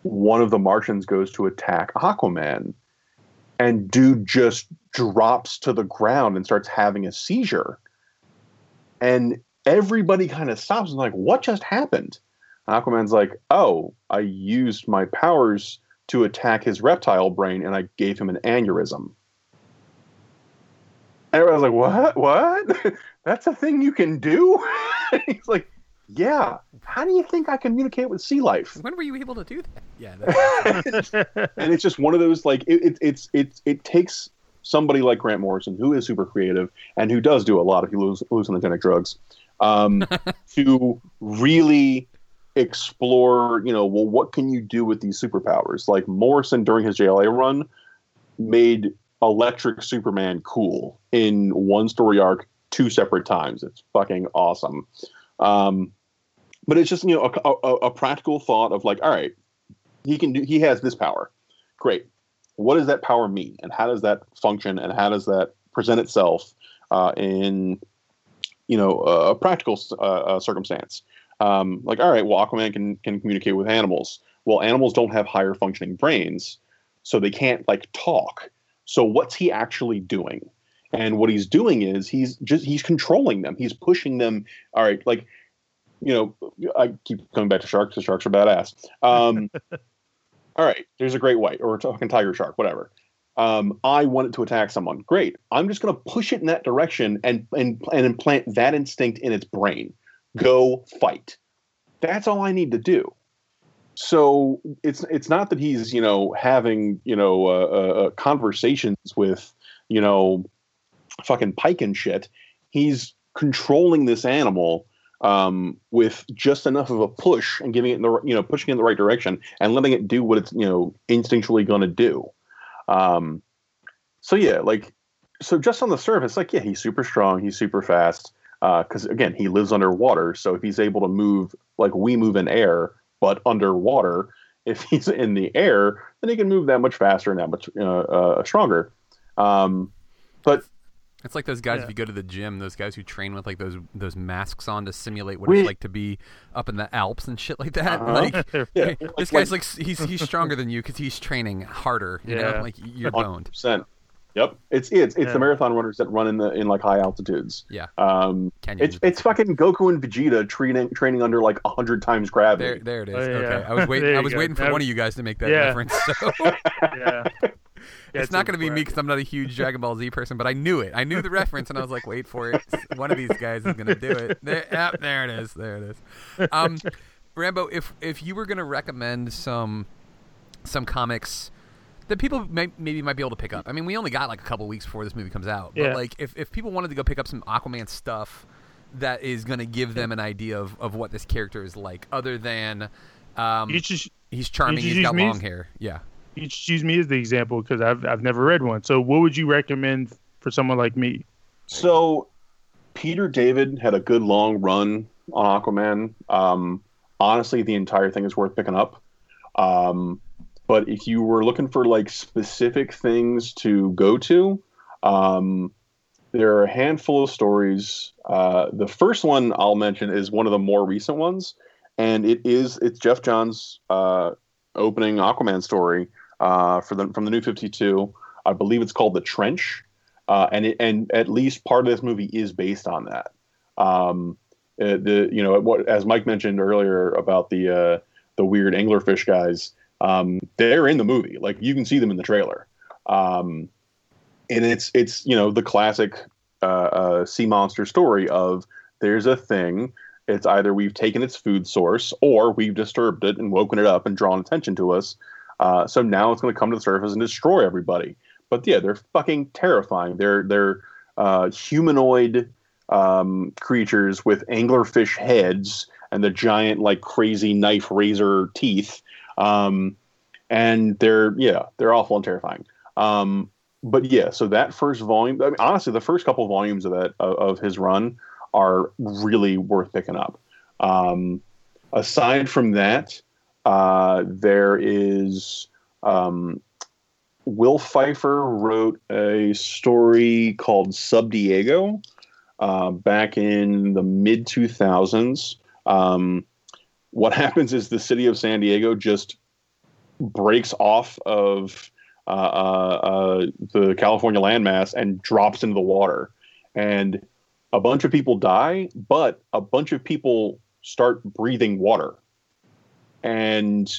one of the Martians goes to attack Aquaman, and dude just drops to the ground and starts having a seizure, and everybody kind of stops and like, what just happened? Aquaman's like, oh, I used my powers to attack his reptile brain and I gave him an aneurysm. Everyone's like, what? What? (laughs) That's a thing you can do? (laughs) He's like, yeah. How do you think I communicate with sea life? When were you able to do that? Yeah. That's... (laughs) and it's just one of those like it, it, it's it it takes somebody like Grant Morrison who is super creative and who does do a lot of hallucinogenic drugs um, (laughs) to really explore, you know, well, what can you do with these superpowers? Like Morrison during his JLA run made Electric Superman cool in one story arc two separate times. It's fucking awesome. Um, but it's just you know a, a, a practical thought of like, all right, he can do, he has this power, great. What does that power mean, and how does that function, and how does that present itself uh, in you know a practical uh, circumstance? Um, like, all right, well, Aquaman can can communicate with animals. Well, animals don't have higher functioning brains, so they can't like talk. So what's he actually doing? And what he's doing is he's just he's controlling them. He's pushing them. All right, like you know, I keep coming back to sharks. The sharks are badass. Um, (laughs) all right, there's a great white or a talking tiger shark, whatever. Um, I want it to attack someone. Great. I'm just going to push it in that direction and and and implant that instinct in its brain go fight. That's all I need to do. So it's it's not that he's you know having you know uh, uh, conversations with you know fucking pike and shit. He's controlling this animal um, with just enough of a push and giving it in the you know pushing it in the right direction and letting it do what it's you know instinctually going to do. Um, so yeah, like so just on the surface, like yeah, he's super strong, he's super fast because uh, again he lives underwater so if he's able to move like we move in air but underwater if (laughs) he's in the air then he can move that much faster and that much uh, uh, stronger. Um, but it's like those guys yeah. if you go to the gym those guys who train with like those those masks on to simulate what we, it's like to be up in the alps and shit like that uh-huh. like (laughs) yeah. this guy's like he's he's stronger than you because he's training harder you yeah. know like you're boned 100%. Yep, it's it's it's yeah. the marathon runners that run in the in like high altitudes. Yeah, um, it's it's fucking Goku and Vegeta training training under like hundred times gravity. There, there it is. Oh, yeah. Okay, I was waiting. (laughs) I was go. waiting for one of you guys to make that yeah. reference. So. (laughs) yeah, it's not going to be me because I'm not a huge Dragon Ball Z person, but I knew it. I knew the reference, and I was like, "Wait for it! One of these guys is going to do it." There, there it is. There it is. Um, (laughs) Rambo, if if you were going to recommend some some comics that people may, maybe might be able to pick up. I mean, we only got like a couple weeks before this movie comes out, but Yeah. like if if people wanted to go pick up some Aquaman stuff that is going to give them an idea of, of what this character is like, other than um, just- he's charming, he's got long hair, yeah. You me as the example because I've I've never read one. So what would you recommend for someone like me? So, Peter David had a good long run on Aquaman. Um, honestly, the entire thing is worth picking up. Um, but if you were looking for like specific things to go to, um, there are a handful of stories. Uh, the first one I'll mention is one of the more recent ones, and it is it's Geoff Johns' uh, opening Aquaman story uh, for the from the New Fifty Two. I believe it's called The Trench uh, and it, and at least part of this movie is based on that. Um, uh, the you know what as Mike mentioned earlier about the uh, the weird anglerfish guys, um, they're in the movie. Like you can see them in the trailer, um, and it's it's you know the classic sea monster story of there's a thing. It's either we've taken its food source or we've disturbed it and woken it up and drawn attention to us. Uh, so now it's going to come to the surface and destroy everybody. But yeah, they're fucking terrifying. They're they're uh, humanoid um, creatures with anglerfish heads and the giant like crazy knife razor teeth. Um, and they're yeah, they're awful and terrifying. Um, but yeah, so that first volume, I mean, honestly, the first couple volumes of that of, of his run are really worth picking up. Um, aside from that, uh, there is um, Will Pfeifer wrote a story called Sub Diego uh, back in the mid 2000s. Um, what (laughs) happens is the city of San Diego just breaks off of uh, uh, uh, the California landmass and drops into the water. And a bunch of people die, but a bunch of people start breathing water. And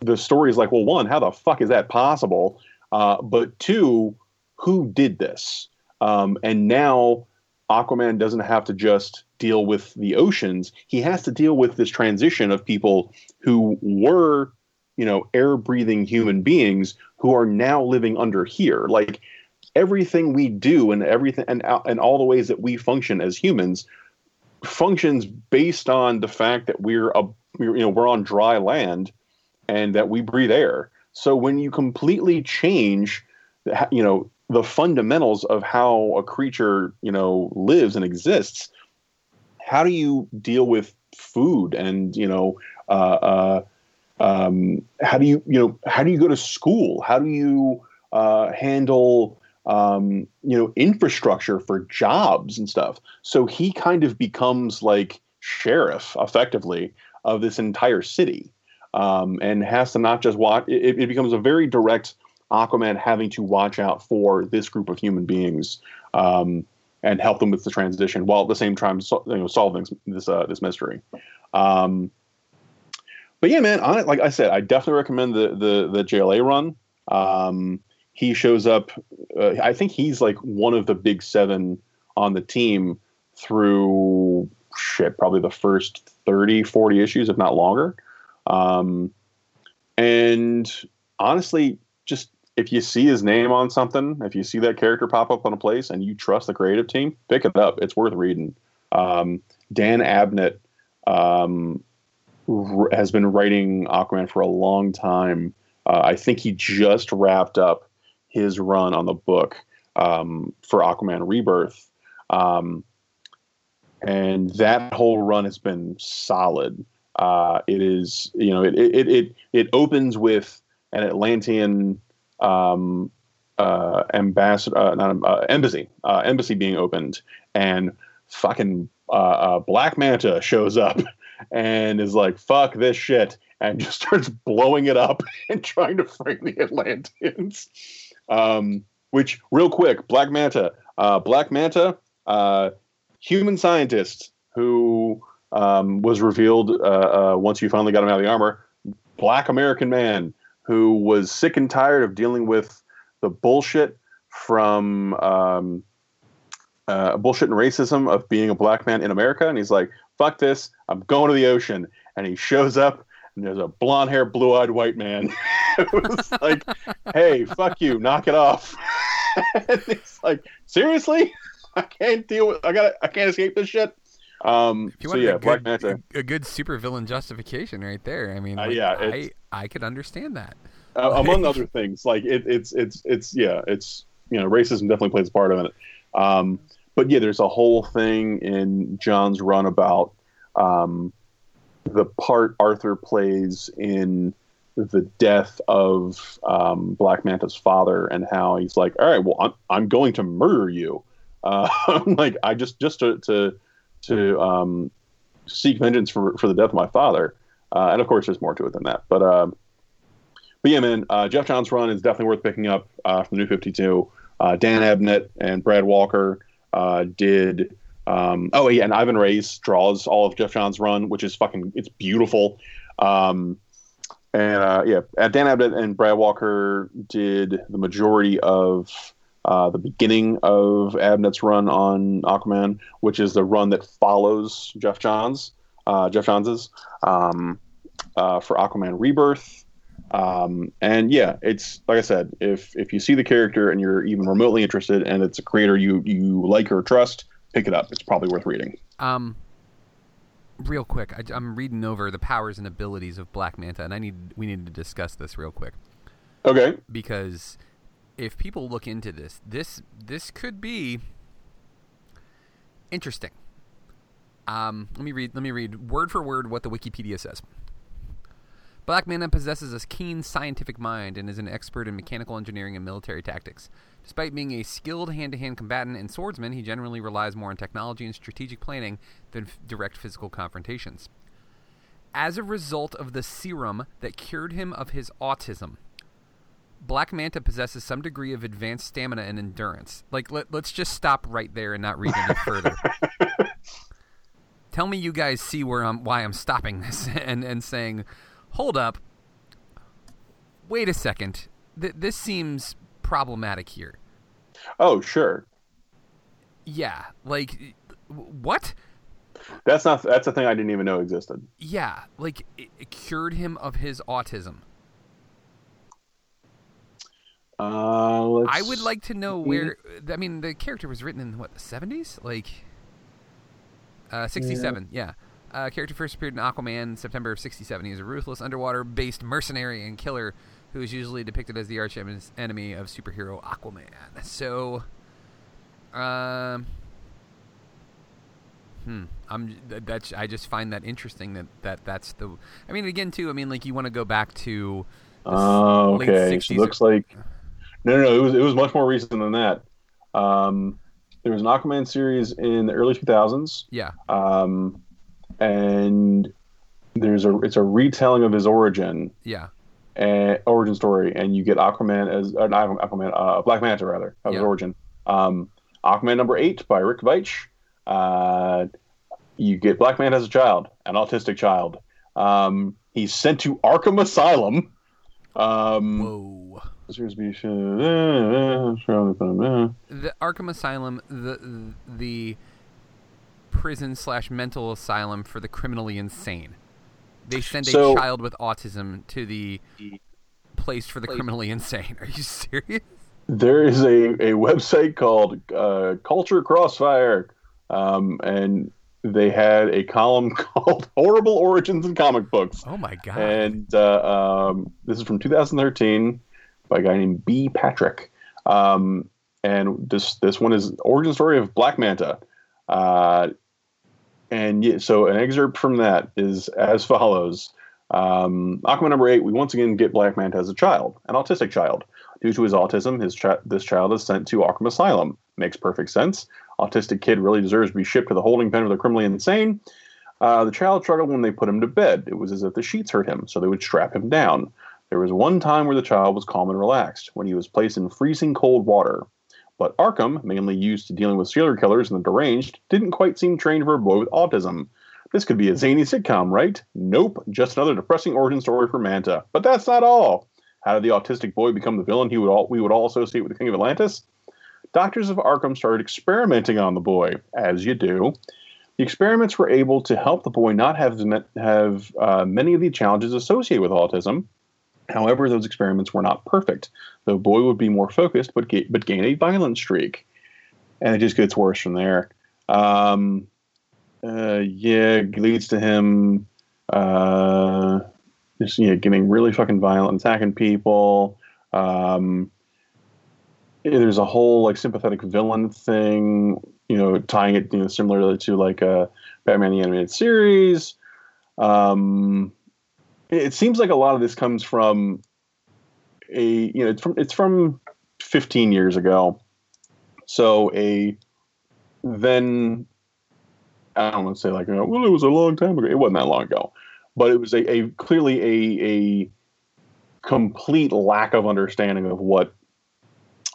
the story is like, well, one, how the fuck is that possible? Uh, but two, who did this? Um, and now Aquaman doesn't have to just deal with the oceans; he has to deal with this transition of people who were, you know, air-breathing human beings who are now living under here. Like everything we do and everything and and all the ways that we function as humans functions based on the fact that we're a we're, you know we're on dry land and that we breathe air. So when you completely change, you know, the fundamentals of how a creature, you know, lives and exists, how do you deal with food and you know, uh, uh, um, how do you you know how do you go to school? How do you uh, handle um, you know infrastructure for jobs and stuff? So he kind of becomes like sheriff effectively of this entire city um, and has to not just watch. It, it becomes a very direct Aquaman having to watch out for this group of human beings um, and help them with the transition, while at the same time so, you know, solving this uh, this mystery. Um, but yeah, man, on it, like I said, I definitely recommend the the the JLA run. Um, he shows up. Uh, I think he's like one of the big seven on the team through shit, probably the first 30, 40 issues, if not longer. Um, and honestly, just if you see his name on something, if you see that character pop up on a place and you trust the creative team, pick it up. It's worth reading. Um, Dan Abnett um, r- has been writing Aquaman for a long time. Uh, I think he just wrapped up his run on the book um, for Aquaman Rebirth. Um, and that whole run has been solid. Uh, it is, you know, it it it it opens with an Atlantean um, uh, ambassador, uh, not uh, embassy, uh, embassy being opened, and fucking uh, uh, Black Manta shows up (laughs) and is like, "Fuck this shit," and (laughs) just starts blowing it up (laughs) and trying to frame the Atlanteans. Um, which, real quick, Black Manta, uh, Black Manta, human scientist who um, was revealed uh, uh, once you finally got him out of the armor. Black American man who was sick and tired of dealing with the bullshit from um, uh, bullshit and racism of being a black man in America, and he's like, "Fuck this! I'm going to the ocean." And he shows up, and there's a blonde haired, blue eyed white man. (laughs) it was like, "Hey, fuck you! Knock it off!" (laughs) and he's like, "Seriously? (laughs) I can't deal with. I got. I can't escape this shit." Um, If you so yeah, a Black good, Manta. a, good supervillain justification right there. I mean, Uh, yeah, I I could understand that. uh, among (laughs) other things. Like it, it's it's it's yeah, it's you know racism definitely plays a part of it. Um, but yeah, there's a whole thing in John's run about um, the part Arthur plays in the death of um, Black Manta's father and how he's like, all right, well, I'm, I'm going to murder you. Uh, (laughs) like I just just to to, to um, seek vengeance for for the death of my father. Uh, and of course, there's more to it than that. But um, but yeah, man, uh, Geoff Johns' run is definitely worth picking up uh, from the New 52. Uh, Dan Abnett and Brad Walker uh, did. Um, oh yeah, and Ivan Reis draws all of Geoff Johns' run, which is fucking it's beautiful. Um, and uh, yeah, uh, Dan Abnett and Brad Walker did the majority of uh, the beginning of Abnett's run on Aquaman, which is the run that follows Geoff Johns, uh, Geoff Johns's um, uh, for Aquaman Rebirth. Um, and yeah, it's like I said, if if you see the character and you're even remotely interested, and it's a creator you you like or trust, pick it up. It's probably worth reading. Um, real quick, I, I'm reading over the powers and abilities of Black Manta, and I need we need to discuss this real quick Okay. because if people look into this, this this could be interesting. Um, let me read. Let me read word for word what the Wikipedia says. Black Manta possesses a keen scientific mind and is an expert in mechanical engineering and military tactics. Despite being a skilled hand-to-hand combatant and swordsman, he generally relies more on technology and strategic planning than f- direct physical confrontations. As a result of the serum that cured him of his autism, Black Manta possesses some degree of advanced stamina and endurance. Like, let, let's just stop right there and not read any (laughs) further. Tell me you guys see where I'm, why I'm stopping this (laughs) and, and saying, hold up, wait a second. Th- this seems problematic here. Oh sure, Yeah, like, what? that's not that's a thing I didn't even know existed. Yeah, like, it, it cured him of his autism. Uh, I would like to know where. I mean, the character was written in what the seventies, like uh, sixty-seven. Yeah. Uh, character first appeared in Aquaman September of '67. He is a ruthless underwater-based mercenary and killer who is usually depicted as the arch enemy of superhero Aquaman. So, um, hmm, I'm that's I just find that interesting that that that's the. I mean, again, too. I mean, like you want to go back to. Oh, late okay. She 60s it looks like no, no, no. It was it was much more recent than that. Um, there was an Aquaman series in the early 2000s. Yeah. Um, and there's a it's a retelling of his origin Yeah. and origin story, and you get Aquaman as uh, not Aquaman, uh, Black Manta rather of his origin. Um, Aquaman number eight by Rick Veitch. Uh, you get Black Manta as a child, an autistic child. Um, he's sent to Arkham Asylum. Um, Whoa. Whoa. the Arkham Asylum, the the prison slash mental asylum for the criminally insane. They send a So- child with autism to the place for the criminally insane. (laughs) Are you serious? There is a, a website called uh, Culture Crossfire, um, and they had a column (laughs) called "Horrible Origins in Comic Books." Oh my god! And uh, um, this is from 2013 by a guy named B. Patrick. Um, and this this one is origin story of Black Manta. Uh, and yeah, so an excerpt from that is as follows. Um, Aquaman number eight, we once again get Black Manta as a child, an autistic child. Due to his autism, his chi- this child is sent to Arkham Asylum. Makes perfect sense. Autistic kid really deserves to be shipped to the holding pen of the criminally insane. Uh, the child struggled when they put him to bed. It was as if the sheets hurt him, so they would strap him down. There was one time where the child was calm and relaxed, when he was placed in freezing cold water. But Arkham, mainly used to dealing with serial killers and the deranged, didn't quite seem trained for a boy with autism. This could be a zany sitcom, right? Nope, just another depressing origin story for Manta. But that's not all. How did the autistic boy become the villain he would all we would all associate with the King of Atlantis? Doctors of Arkham started experimenting on the boy, as you do. The experiments were able to help the boy not have have uh, many of the challenges associated with autism. However, those experiments were not perfect. The boy would be more focused, but ga- but gain a violent streak, and it just gets worse from there. Um, uh, yeah, leads to him uh, just know, getting really fucking violent, attacking people. Um, there's a whole like sympathetic villain thing, you know, tying it you know similarly to like a Batman the animated series. Um, it seems like a lot of this comes from a you know it's from it's from 15 years ago. So a then I don't want to say like well it was a long time ago. It wasn't that long ago, but it was a, a clearly a a complete lack of understanding of what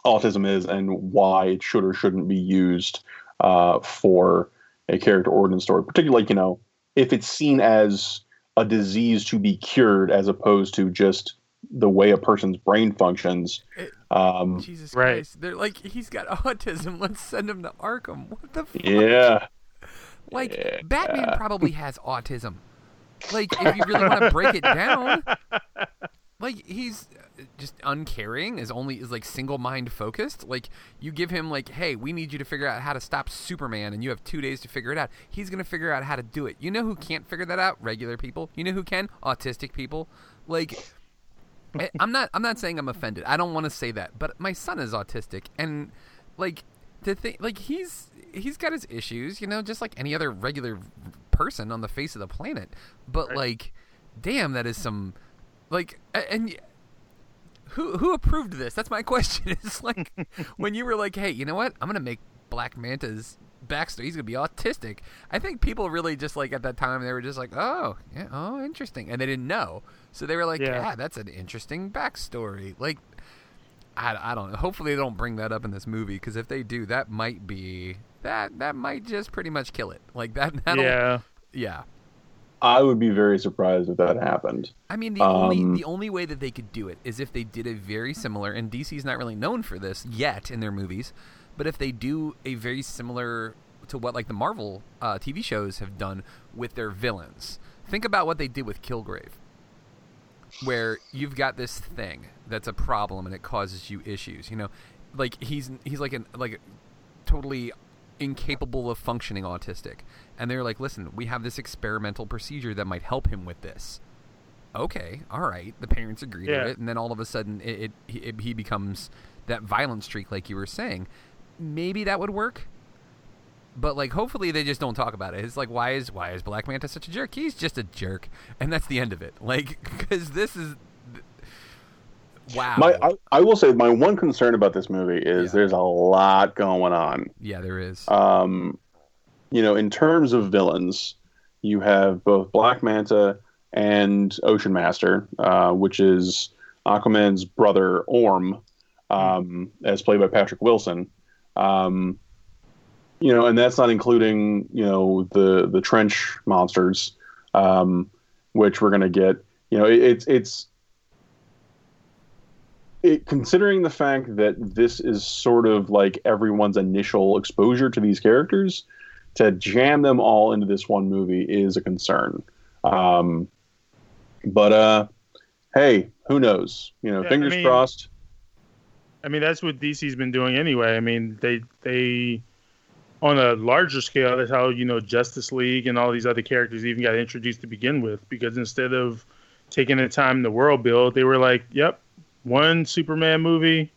autism is and why it should or shouldn't be used uh, for a character origin story, particularly you know if it's seen as a disease to be cured as opposed to just the way a person's brain functions. Um, Jesus Christ! They're like, he's got (laughs) autism. Let's send him to Arkham. What the? Fuck? Yeah. Like yeah. Batman probably has autism. Like if you really want to break it down, (laughs) like he's uh, just uncaring is only is like single mind focused. Like you give him like hey we need you to figure out how to stop superman and you have two days to figure it out. He's going to figure out how to do it. You know who can't figure that out? Regular people. You know who can? Autistic people. Like i'm not i'm not saying i'm offended. I don't want to say that but my son is autistic and like to think like he's he's got his issues you know just like any other regular person on the face of the planet. But right. like damn that is some like and who who approved this? That's my (laughs) question. It's like when you were like, "Hey, you know what? I'm gonna make Black Manta's backstory. He's gonna be autistic." I think people really just like at that time they were just like, "Oh, yeah, oh, interesting," and they didn't know, so they were like, "Yeah, yeah that's an interesting backstory." Like, I, I don't know. Hopefully, they don't bring that up in this movie because if they do, that might be that that might just pretty much kill it. Like that. Yeah. Yeah. I would be very surprised if that happened. I mean, the um, only the only way that they could do it is if they did a very similar, and DC's not really known for this yet in their movies, but if they do a very similar to what like the Marvel uh, TV shows have done with their villains. Think about what they did with Kilgrave, where you've got this thing that's a problem and it causes you issues. You know, like he's he's like an like totally incapable of functioning autistic. And they're like, listen, we have this experimental procedure that might help him with this. Okay, all right. The parents agree yeah. to it, and then all of a sudden, it, it, it, he becomes that violent streak, like you were saying. Maybe that would work, but like, hopefully, they just don't talk about it. It's like, why is why is Black Manta such a jerk? He's just a jerk, and that's the end of it. Like, (laughs) because this is Wow. My, I, I, will say my one concern about this movie is yeah. there's a lot going on. Yeah, there is. Um, you know, in terms of villains, you have both Black Manta and Ocean Master, uh, which is Aquaman's brother Orm, um, as played by Patrick Wilson. Um, you know, and that's not including you know the the trench monsters, um, which we're gonna get. You know, it, it's it's it, considering the fact that this is sort of like everyone's initial exposure to these characters, to jam them all into this one movie is a concern. Um, but uh, hey, who knows? You know, yeah, fingers I mean, crossed. I mean, that's what DC's been doing anyway. I mean, they they on a larger scale, that's how you know Justice League and all these other characters even got introduced to begin with. Because instead of taking the time to world build, they were like, "Yep, one Superman movie.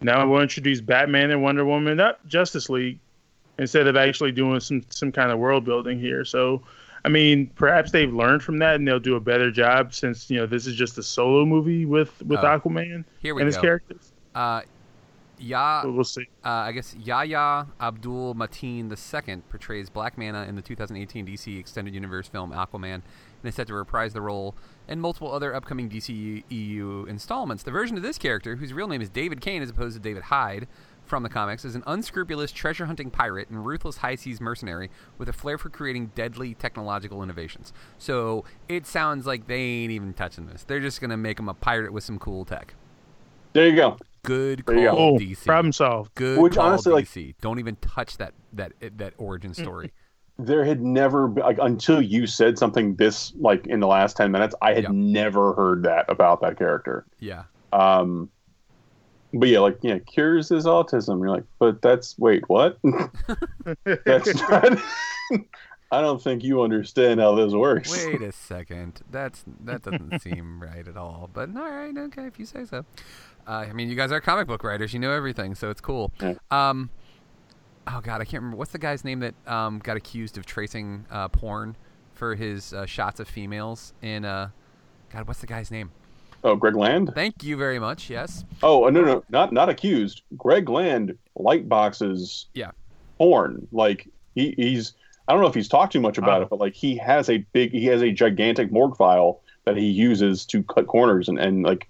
Now we'll introduce Batman and Wonder Woman, not Justice League, instead of actually doing some some kind of world building here. So, I mean, perhaps they've learned from that and they'll do a better job since you know this is just a solo movie with with uh, Aquaman here we and go. his characters. Uh, Ya, we'll see. Uh, I guess Yahya Abdul Mateen II portrays Black Manta in the 2018 DC Extended Universe film Aquaman, and is set to reprise the role in multiple other upcoming DC EU installments. The version of this character, whose real name is David Kane as opposed to David Hyde, from the comics, is an unscrupulous treasure hunting pirate and ruthless high seas mercenary with a flair for creating deadly technological innovations. So it sounds like they ain't even touching this. They're just going to make him a pirate with some cool tech. There you go. Good call, go. DC. problem solved. Good Which call, honestly, like- DC. Don't even touch that that that origin story. (laughs) There had never been, like until you said something this like in the last ten minutes, I had never heard that about that character. yeah. Um, but yeah, like yeah, cures his autism. You're like, but that's wait, what? (laughs) that's (laughs) not. (laughs) I don't think you understand how this works. Wait a second. That's that doesn't seem right at all. But all right, okay, if you say so. Uh, I mean, you guys are comic book writers. You know everything, so it's cool. Um, oh god, I can't remember what's the guy's name that um, got accused of tracing uh, porn for his uh, shots of females in. Uh, god, what's the guy's name? Oh, Greg Land. Thank you very much. Yes. Oh no, no, not not accused. Greg Land light boxes Yeah. porn. Like he, he's I don't know if he's talked too much about it, but like he has a big he has a gigantic morgue file that he uses to cut corners and, and like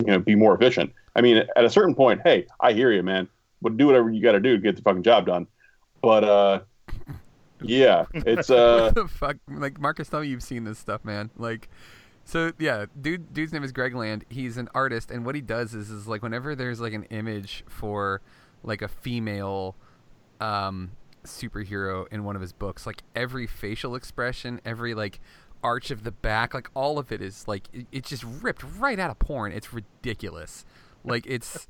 you know be more efficient. I mean, at a certain point, hey, I hear you, man. But do whatever you got to do to get the fucking job done. But uh, yeah, it's (laughs) uh, fuck? Like Marcus, tell me you've seen this stuff, man. Like, so yeah, dude, dude's name is Greg Land. He's an artist, and what he does is, is like whenever there's like an image for like a female um, superhero in one of his books, like every facial expression, every like arch of the back, like all of it is like it, it's just ripped right out of porn. It's ridiculous. Like it's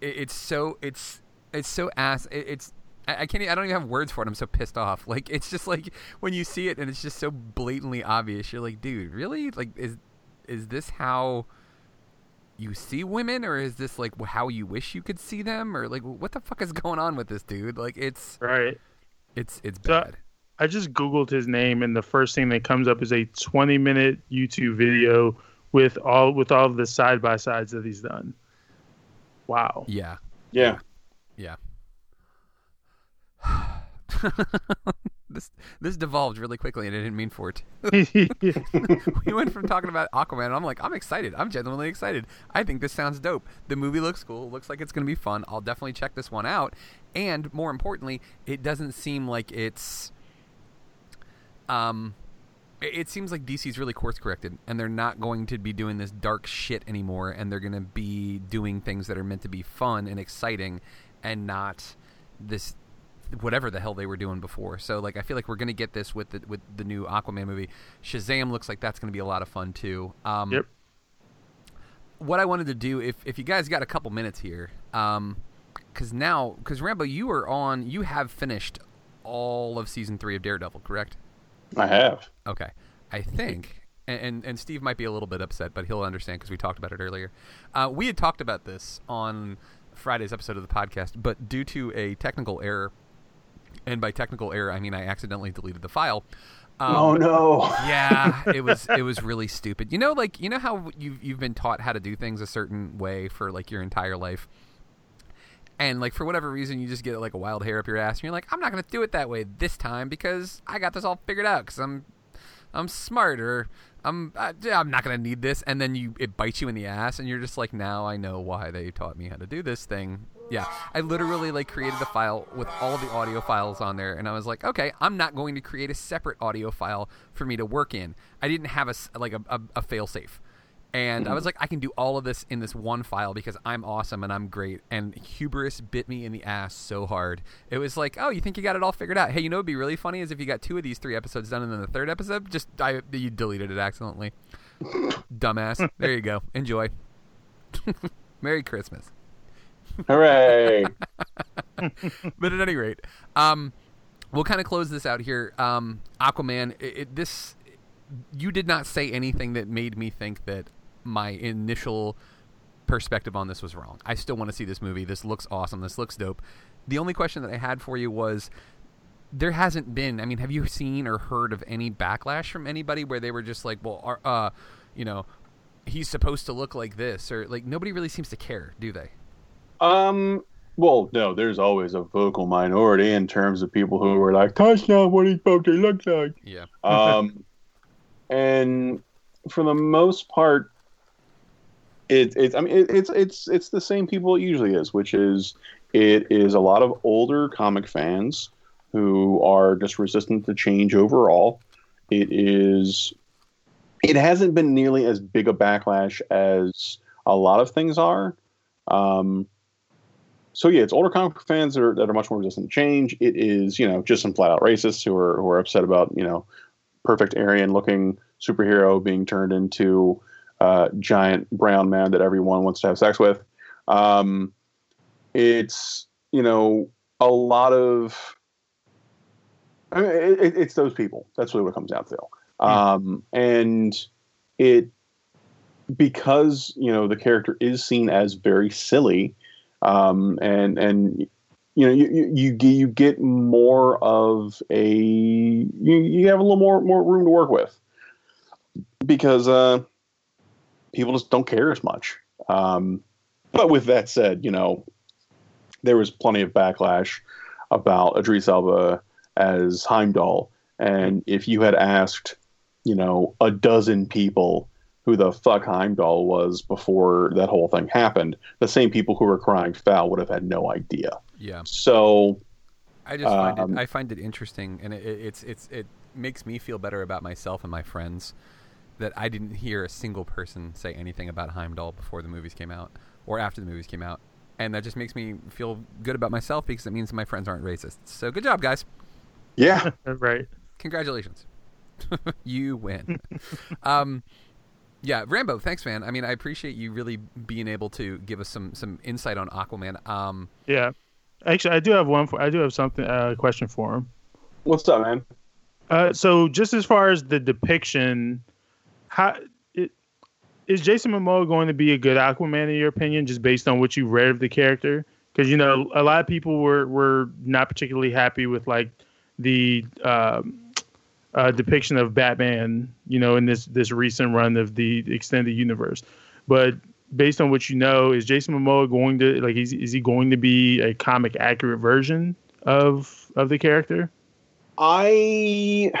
it, it's so it's it's so ass. It, it's I, I can't. I don't even have words for it. I'm so pissed off. (laughs) Like it's just like when you see it and it's just so blatantly obvious. You're like, dude, really? Like is is this how you see women, or is this like how you wish you could see them, or like what the fuck is going on with this dude? Like it's right. It's it's So, bad. I just googled his name, and the first thing that comes up is a 20 minute YouTube video with all with all of the side by sides that he's done. Wow. Yeah. Yeah. Yeah. (sighs) this this devolved really quickly, and I didn't mean for it. (laughs) (laughs) we went from talking about Aquaman, and I'm like, I'm excited. I'm genuinely excited. I think this sounds dope. The movie looks cool. Looks like it's going to be fun. I'll definitely check this one out. And more importantly, it doesn't seem like it's um it it seems like DC's really course corrected and they're not going to be doing this dark shit anymore and they're going to be doing things that are meant to be fun and exciting and not this whatever the hell they were doing before. So like I feel like we're going to get this with the with the new Aquaman movie. Shazam looks like that's going to be a lot of fun too. Um Yep. What I wanted to do if if you guys got a couple minutes here um cuz now cuz Rambo you are on you have finished all of season 3 of Daredevil, correct? I have. Okay. I think, and, and, and Steve might be a little bit upset, but he'll understand because we talked about it earlier. Uh, we had talked about this on Friday's episode of the podcast, but due to a technical error, and by technical error I mean I accidentally deleted the file. Um, Oh, no. yeah, it was it was (laughs) really stupid. You know, like you know how you've you've been taught how to do things a certain way for like your entire life, and like for whatever reason you just get like a wild hair up your ass, and you're like, I'm not gonna do it that way this time because I got this all figured out because I'm I'm smarter. I'm I, yeah, I'm not gonna need this, and then you it bites you in the ass, and you're just like, now I know why they taught me how to do this thing. Yeah, I literally like created the file with all the audio files on there, and I was like, okay, I'm not going to create a separate audio file for me to work in. I didn't have a like a, a, a fail safe. And I was mm-hmm. like, I can do all of this in this one file because I'm awesome and I'm great. And hubris bit me in the ass so hard. It was like, oh, you think you got it all figured out? Hey, you know what'd be really funny is if you got two of these three episodes done and then the third episode, just I, you deleted it accidentally. (laughs) Dumbass. There you go. Enjoy. (laughs) Merry Christmas. Hooray! (laughs) but at any rate, um, we'll kind of close this out here. Um, Aquaman, it, it, this you did not say anything that made me think that my initial perspective on this was wrong. I still want to see this movie. This looks awesome. This looks dope. The only question that I had for you was there hasn't been. I mean, have you seen or heard of any backlash from anybody where they were just like, well, are, uh, you know, he's supposed to look like this, or like nobody really seems to care, do they? Um. Well, no. There's always a vocal minority in terms of people who are like, "That's not what he's supposed to look like." Yeah. (laughs) Um. and for the most part, it, it's. I mean, it, it's it's it's the same people it usually is, which is It is a lot of older comic fans who are just resistant to change overall. It is. It hasn't been nearly as big a backlash as a lot of things are. Um, so yeah, it's older comic fans that are, that are much more resistant to change. It is you know just some flat out racists who are who are upset about you know perfect Aryan looking superhero being turned into uh, giant brown man that everyone wants to have sex with. Um, it's you know a lot of I mean, it, it's those people. That's really what it comes down to. Um, and it because you know the character is seen as very silly, um, and and you know you, you you get more of a you, you have a little more more room to work with because uh, people just don't care as much. Um, but with that said, you know there was plenty of backlash about Idris Elba as Heimdall, and if you had asked, you know, a dozen people who the fuck Heimdall was before that whole thing happened, the same people who were crying foul would have had no idea. Yeah. So I just find um, it I find it interesting, and it, it's it's it makes me feel better about myself and my friends that I didn't hear a single person say anything about Heimdall before the movies came out or after the movies came out, and that just makes me feel good about myself because it means my friends aren't racist. So good job, guys. Yeah. (laughs) right. Congratulations. (laughs) you win. (laughs) um, yeah, Rambo. Thanks, man. I mean, I appreciate you really being able to give us some some insight on Aquaman. Um, Yeah. Actually, I do have one. For, I do have something. A uh, question for him. What's up, man? Uh, so just as far as the depiction, how it, is Jason Momoa going to be a good Aquaman in your opinion, just based on what you read of the character? Because you know a lot of people were were not particularly happy with like the um, uh, depiction of Batman, you know, in this this recent run of the extended universe. But based on what you know, is Jason Momoa going to like is is he going to be a comic accurate version of of the character? I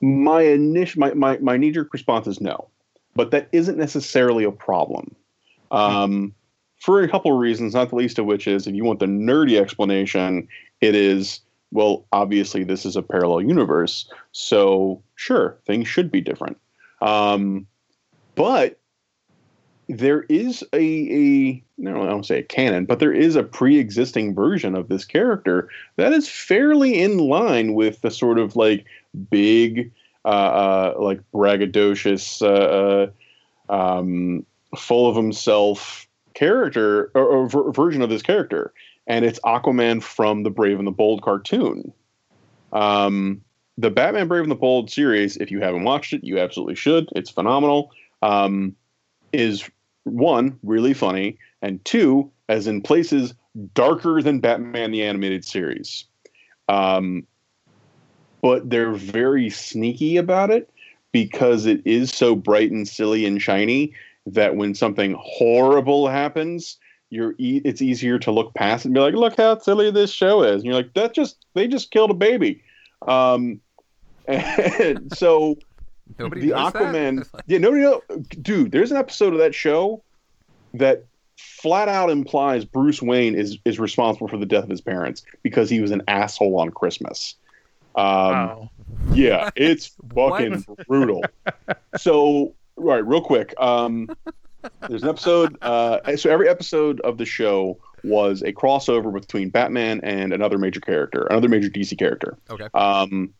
my initial my, my, my knee jerk response is no, but that isn't necessarily a problem. Um, for a couple of reasons, not the least of which is if you want the nerdy explanation, it is well, obviously this is a parallel universe, so sure, things should be different. Um, but there is a, a no, I don't say a canon, but there is a pre-existing version of this character that is fairly in line with the sort of like big, uh, uh, like braggadocious, uh, um, full of himself character or, or ver- version of this character and it's Aquaman from the Brave and the Bold cartoon. Um, the Batman Brave and the Bold series, if you haven't watched it, you absolutely should. It's phenomenal. Um, is one really funny, and two, as in places darker than Batman the Animated Series. Um, but they're very sneaky about it because it is so bright and silly and shiny that when something horrible happens, you're e- it's easier to look past and be like, look how silly this show is. And you're like, that just they just killed a baby. Um, (laughs) and so Nobody the? Aquaman, (laughs) yeah, nobody know, dude. There's an episode of that show that flat out implies Bruce Wayne is is responsible for the death of his parents because he was an asshole on Christmas. Um, Wow. yeah, it's (laughs) fucking brutal. So, right, real quick. Um, there's an episode. Uh, so every episode of the show was a crossover between Batman and another major character, another major DC character. Okay. Um,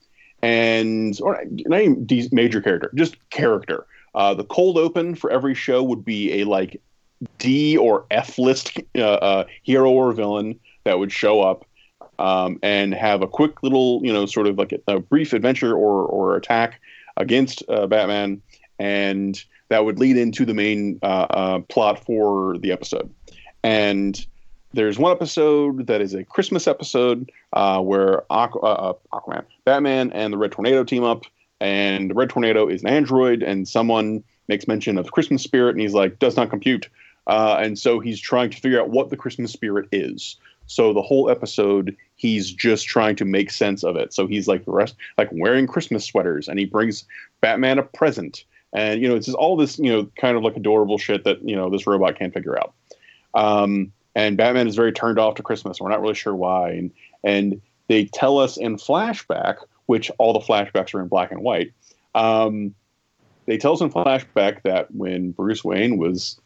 and or not even DC major character, just character. Uh, the cold open for every show would be a like D or F list uh, uh, hero or villain that would show up um, and have a quick little, you know, sort of like a, a brief adventure or or attack against uh, Batman, and that would lead into the main uh, uh, plot for the episode. And there's one episode that is a Christmas episode uh, where Aqu- uh, Aquaman, Batman, and the Red Tornado team up, and the Red Tornado is an android, and someone makes mention of the Christmas spirit, and he's like, does not compute. Uh, and so he's trying to figure out what the Christmas spirit is. So the whole episode, he's just trying to make sense of it. So he's like the rest, like wearing Christmas sweaters, and he brings Batman a present, and you know it's just all this you know kind of like adorable shit that you know this robot can't figure out. Um, and Batman is very turned off to Christmas. We're not really sure why, and and they tell us in flashback, which all the flashbacks are in black and white. Um, they tell us in flashback that when Bruce Wayne was,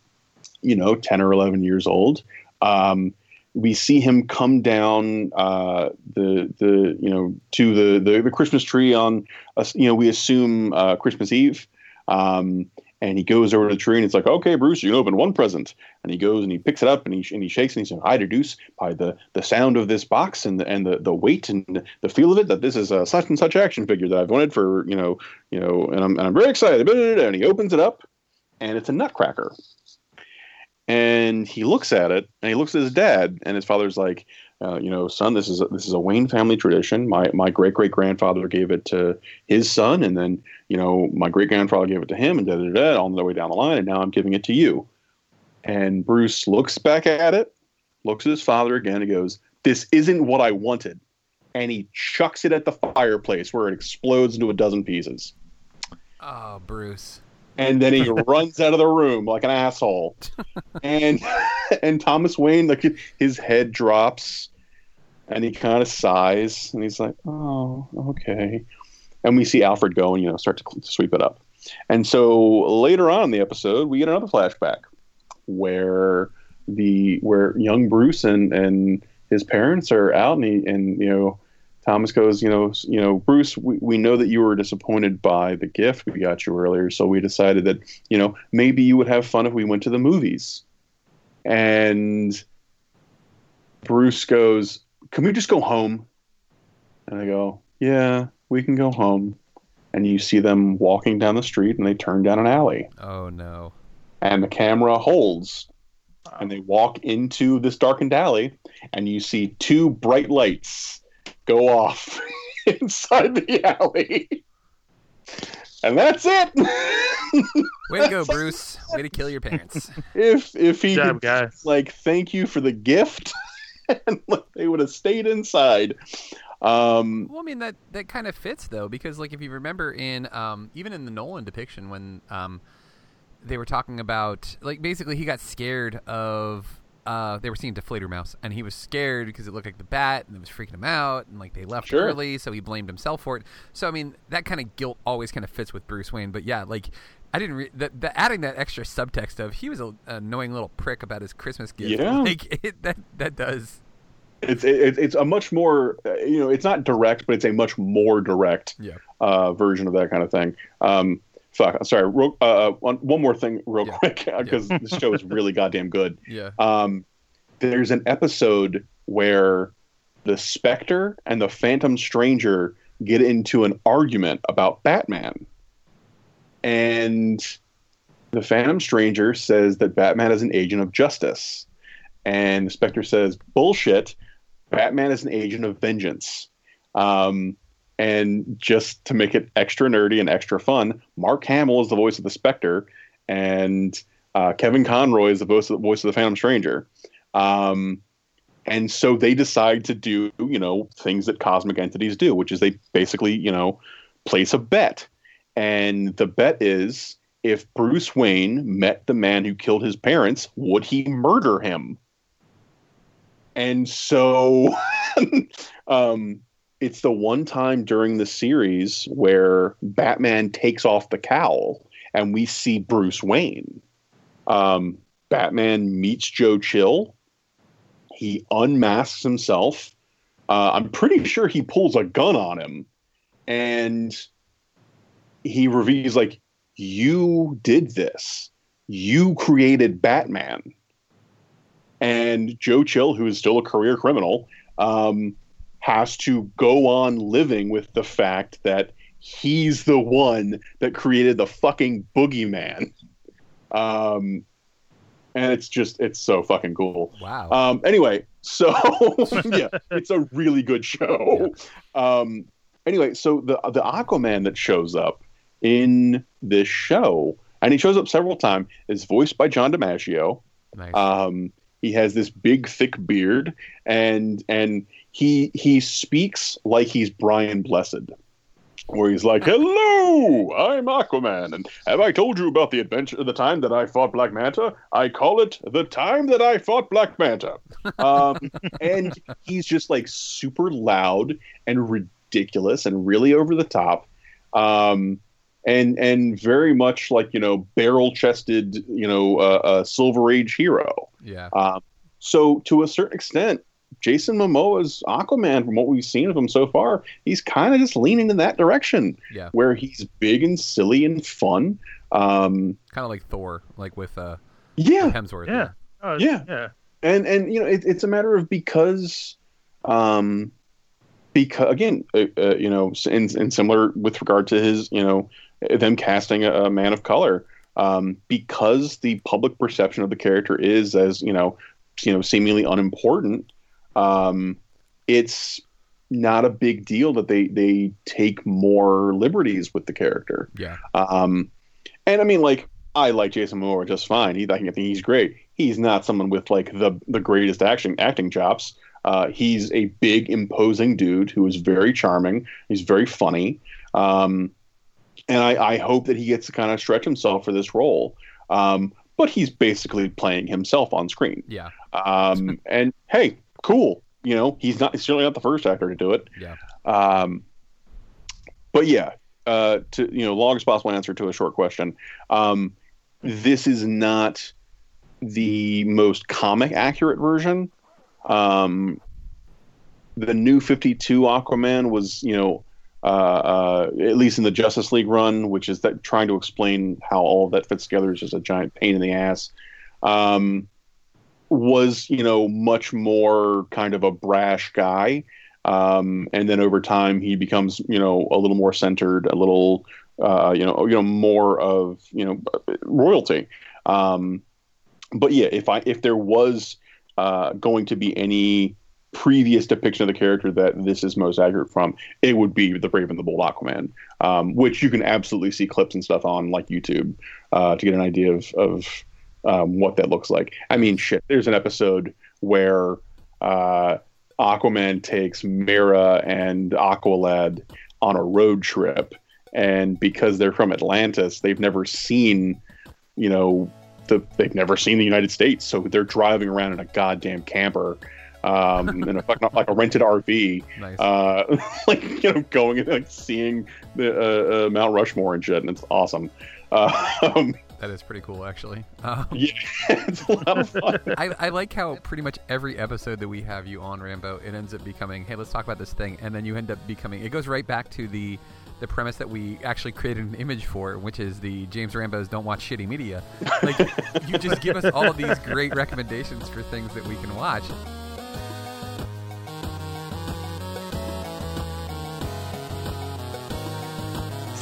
you know, ten or eleven years old, um, we see him come down uh, the the you know to the the, the Christmas tree on, uh, you know, we assume uh, Christmas Eve. Um, and he goes over to the tree and it's like, okay, Bruce, you open one present. And he goes and he picks it up and he, and he shakes and he says, I deduce by the, the sound of this box and the, and the, the weight and the feel of it that this is a such and such action figure that I've wanted for, you know, you know, and I'm, and I'm very excited. And he opens it up and it's a nutcracker. And he looks at it and he looks at his dad and his father's like, uh, you know, son, this is a, this is a Wayne family tradition. My my great great grandfather gave it to his son, and then you know my great grandfather gave it to him, and da da da all the way down the line, and now I'm giving it to you. And Bruce looks back at it, looks at his father again, and goes, "This isn't what I wanted," and he chucks it at the fireplace where it explodes into a dozen pieces. Oh, Bruce. And then he (laughs) runs out of the room like an asshole. (laughs) and (laughs) and Thomas Wayne, like his head drops and he kind of sighs and he's like, "Oh, okay." And we see Alfred go and you know start to sweep it up. And so later on in the episode, we get another flashback where the where young Bruce and and his parents are out and he, and you know Thomas goes, you know, you know, Bruce, we, we know that you were disappointed by the gift we got you earlier, so we decided that, you know, maybe you would have fun if we went to the movies. And Bruce goes, can we just go home? And I go, yeah, we can go home. And you see them walking down the street and they turn down an alley. Oh, no. And the camera holds. And they walk into this darkened alley and you see two bright lights go off (laughs) inside the alley. And that's it. (laughs) Way to go, Bruce. Way to kill your parents. If if he job, did, guys. like thank you for the gift, (laughs) and like, they would have stayed inside. Um, Well, I mean that that kind of fits though, because like if you remember in um, even in the Nolan depiction when um, they were talking about like basically he got scared of uh, they were seeing Die Fledermaus and he was scared because it looked like the bat and it was freaking him out and like they left Sure. early, so he blamed himself for it. So I mean that kind of guilt always kind of fits with Bruce Wayne, but yeah, like. I didn't re- the, the adding that extra subtext of he was a, annoying little prick about his Christmas gift. Yeah. like it, that that does it's it, it's a much more uh, you know it's not direct, but it's a much more direct Yeah. uh, version of that kind of thing. Um, fuck, sorry. Real, uh, one, one more thing, real Yeah. quick, because this show is really goddamn good. (laughs) Yeah. Um, there's an episode where the Spectre and the Phantom Stranger get into an argument about Batman, and the Phantom Stranger says that Batman is an agent of justice, and the Spectre says bullshit. Batman is an agent of vengeance. Um, and just to make it extra nerdy and extra fun, Mark Hamill is the voice of the Spectre, and uh, Kevin Conroy is the voice of the voice of the Phantom Stranger. Um, and so they decide to do, you know, things that cosmic entities do, which is they basically, you know, place a bet. And the bet is if Bruce Wayne met the man who killed his parents, would he murder him? And so (laughs) um, it's the one time during the series where Batman takes off the cowl and we see Bruce Wayne. Um, Batman meets Joe Chill. He unmasks himself. Uh, I'm pretty sure he pulls a gun on him, and he reveals like, "You did this. You created Batman." And Joe Chill, who is still a career criminal, um, has to go on living with the fact that he's the one that created the fucking boogeyman. Um, and it's just it's so fucking cool. Wow. Um, anyway, so (laughs) yeah, it's a really good show. Um, anyway, so the the Aquaman that shows up in this show, and he shows up several times, is voiced by John DiMaggio. Nice. Um, he has this big, thick beard, and and he he speaks like he's Brian Blessed, where he's like, "Hello, I'm Aquaman, and have I told you about the adventure, the time that I fought Black Manta? I call it the time that I fought Black Manta." Um, (laughs) and he's just like super loud and ridiculous and really over the top, um, and and very much like you know barrel chested, you know, uh, uh, Silver Age hero. Yeah. Um, so to a certain extent, Jason Momoa's Aquaman, from what we've seen of him so far, he's kind of just leaning in that direction, Yeah. where he's big and silly and fun. Um, Kind of like Thor, like with uh, Yeah. with Hemsworth. Yeah. Oh, yeah, yeah. and and you know it, it's a matter of because, um, because again, uh, uh, you know, in, in similar with regard to his, you know, them casting a, a man of color, um, because the public perception of the character is as you know, you know, seemingly unimportant. Um, it's not a big deal that they they take more liberties with the character. Yeah. Um, and I mean, like, I like Jason Momoa just fine. He, I think he's great. He's not someone with like the the greatest action acting chops. Uh, he's a big, imposing dude who is very charming. He's very funny, um, and I, I hope that he gets to kind of stretch himself for this role. Um, but he's basically playing himself on screen. Yeah. Um, and hey, cool. You know, he's not he's certainly not the first actor to do it. Yeah. Um, but yeah, uh, to you know, longest possible answer to a short question. Um, this is not the most comic accurate version. Um, the new Fifty Two Aquaman was, you know, uh, at least in the Justice League run, which is that trying to explain how all of that fits together is just a giant pain in the ass. Um, was you know much more kind of a brash guy um, and then over time he becomes you know a little more centered a little uh, you know you know more of you know royalty um, but yeah if i if there was uh, going to be any previous depiction of the character that this is most accurate from it would be the brave and the bold aquaman um, which you can absolutely see clips and stuff on like youtube uh, to get an idea of, of um, what that looks like. I mean, shit. There's an episode where uh, Aquaman takes Mera and Aqualad on a road trip, and because they're from Atlantis, they've never seen, you know, the they've never seen the United States, so they're driving around in a goddamn camper. Um, (laughs) in a fucking like a rented RV, Nice. uh, (laughs) like you know, going and like seeing the uh, uh, Mount Rushmore and shit, and it's awesome. (laughs) Um, That is pretty cool, actually. Um, yeah, it's a lot of fun. I, I like how pretty much every episode that we have you on Rambo, it ends up becoming, hey, let's talk about this thing, and then you end up becoming. It goes right back to the the premise that we actually created an image for, which is the James Rambo's don't watch shitty media. Like you just give us all of these great recommendations for things that we can watch.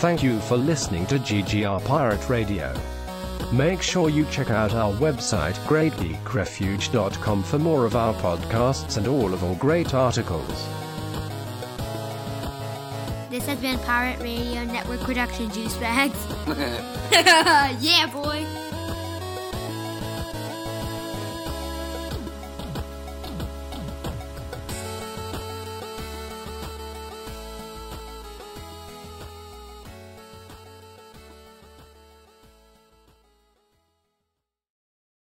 Thank you for listening to GGR Pirate Radio. Make sure you check out our website, greatgeekrefuge.com, for more of our podcasts and all of our great articles. This has been Pirate Radio Network Production Juice Bags. (laughs) yeah, boy.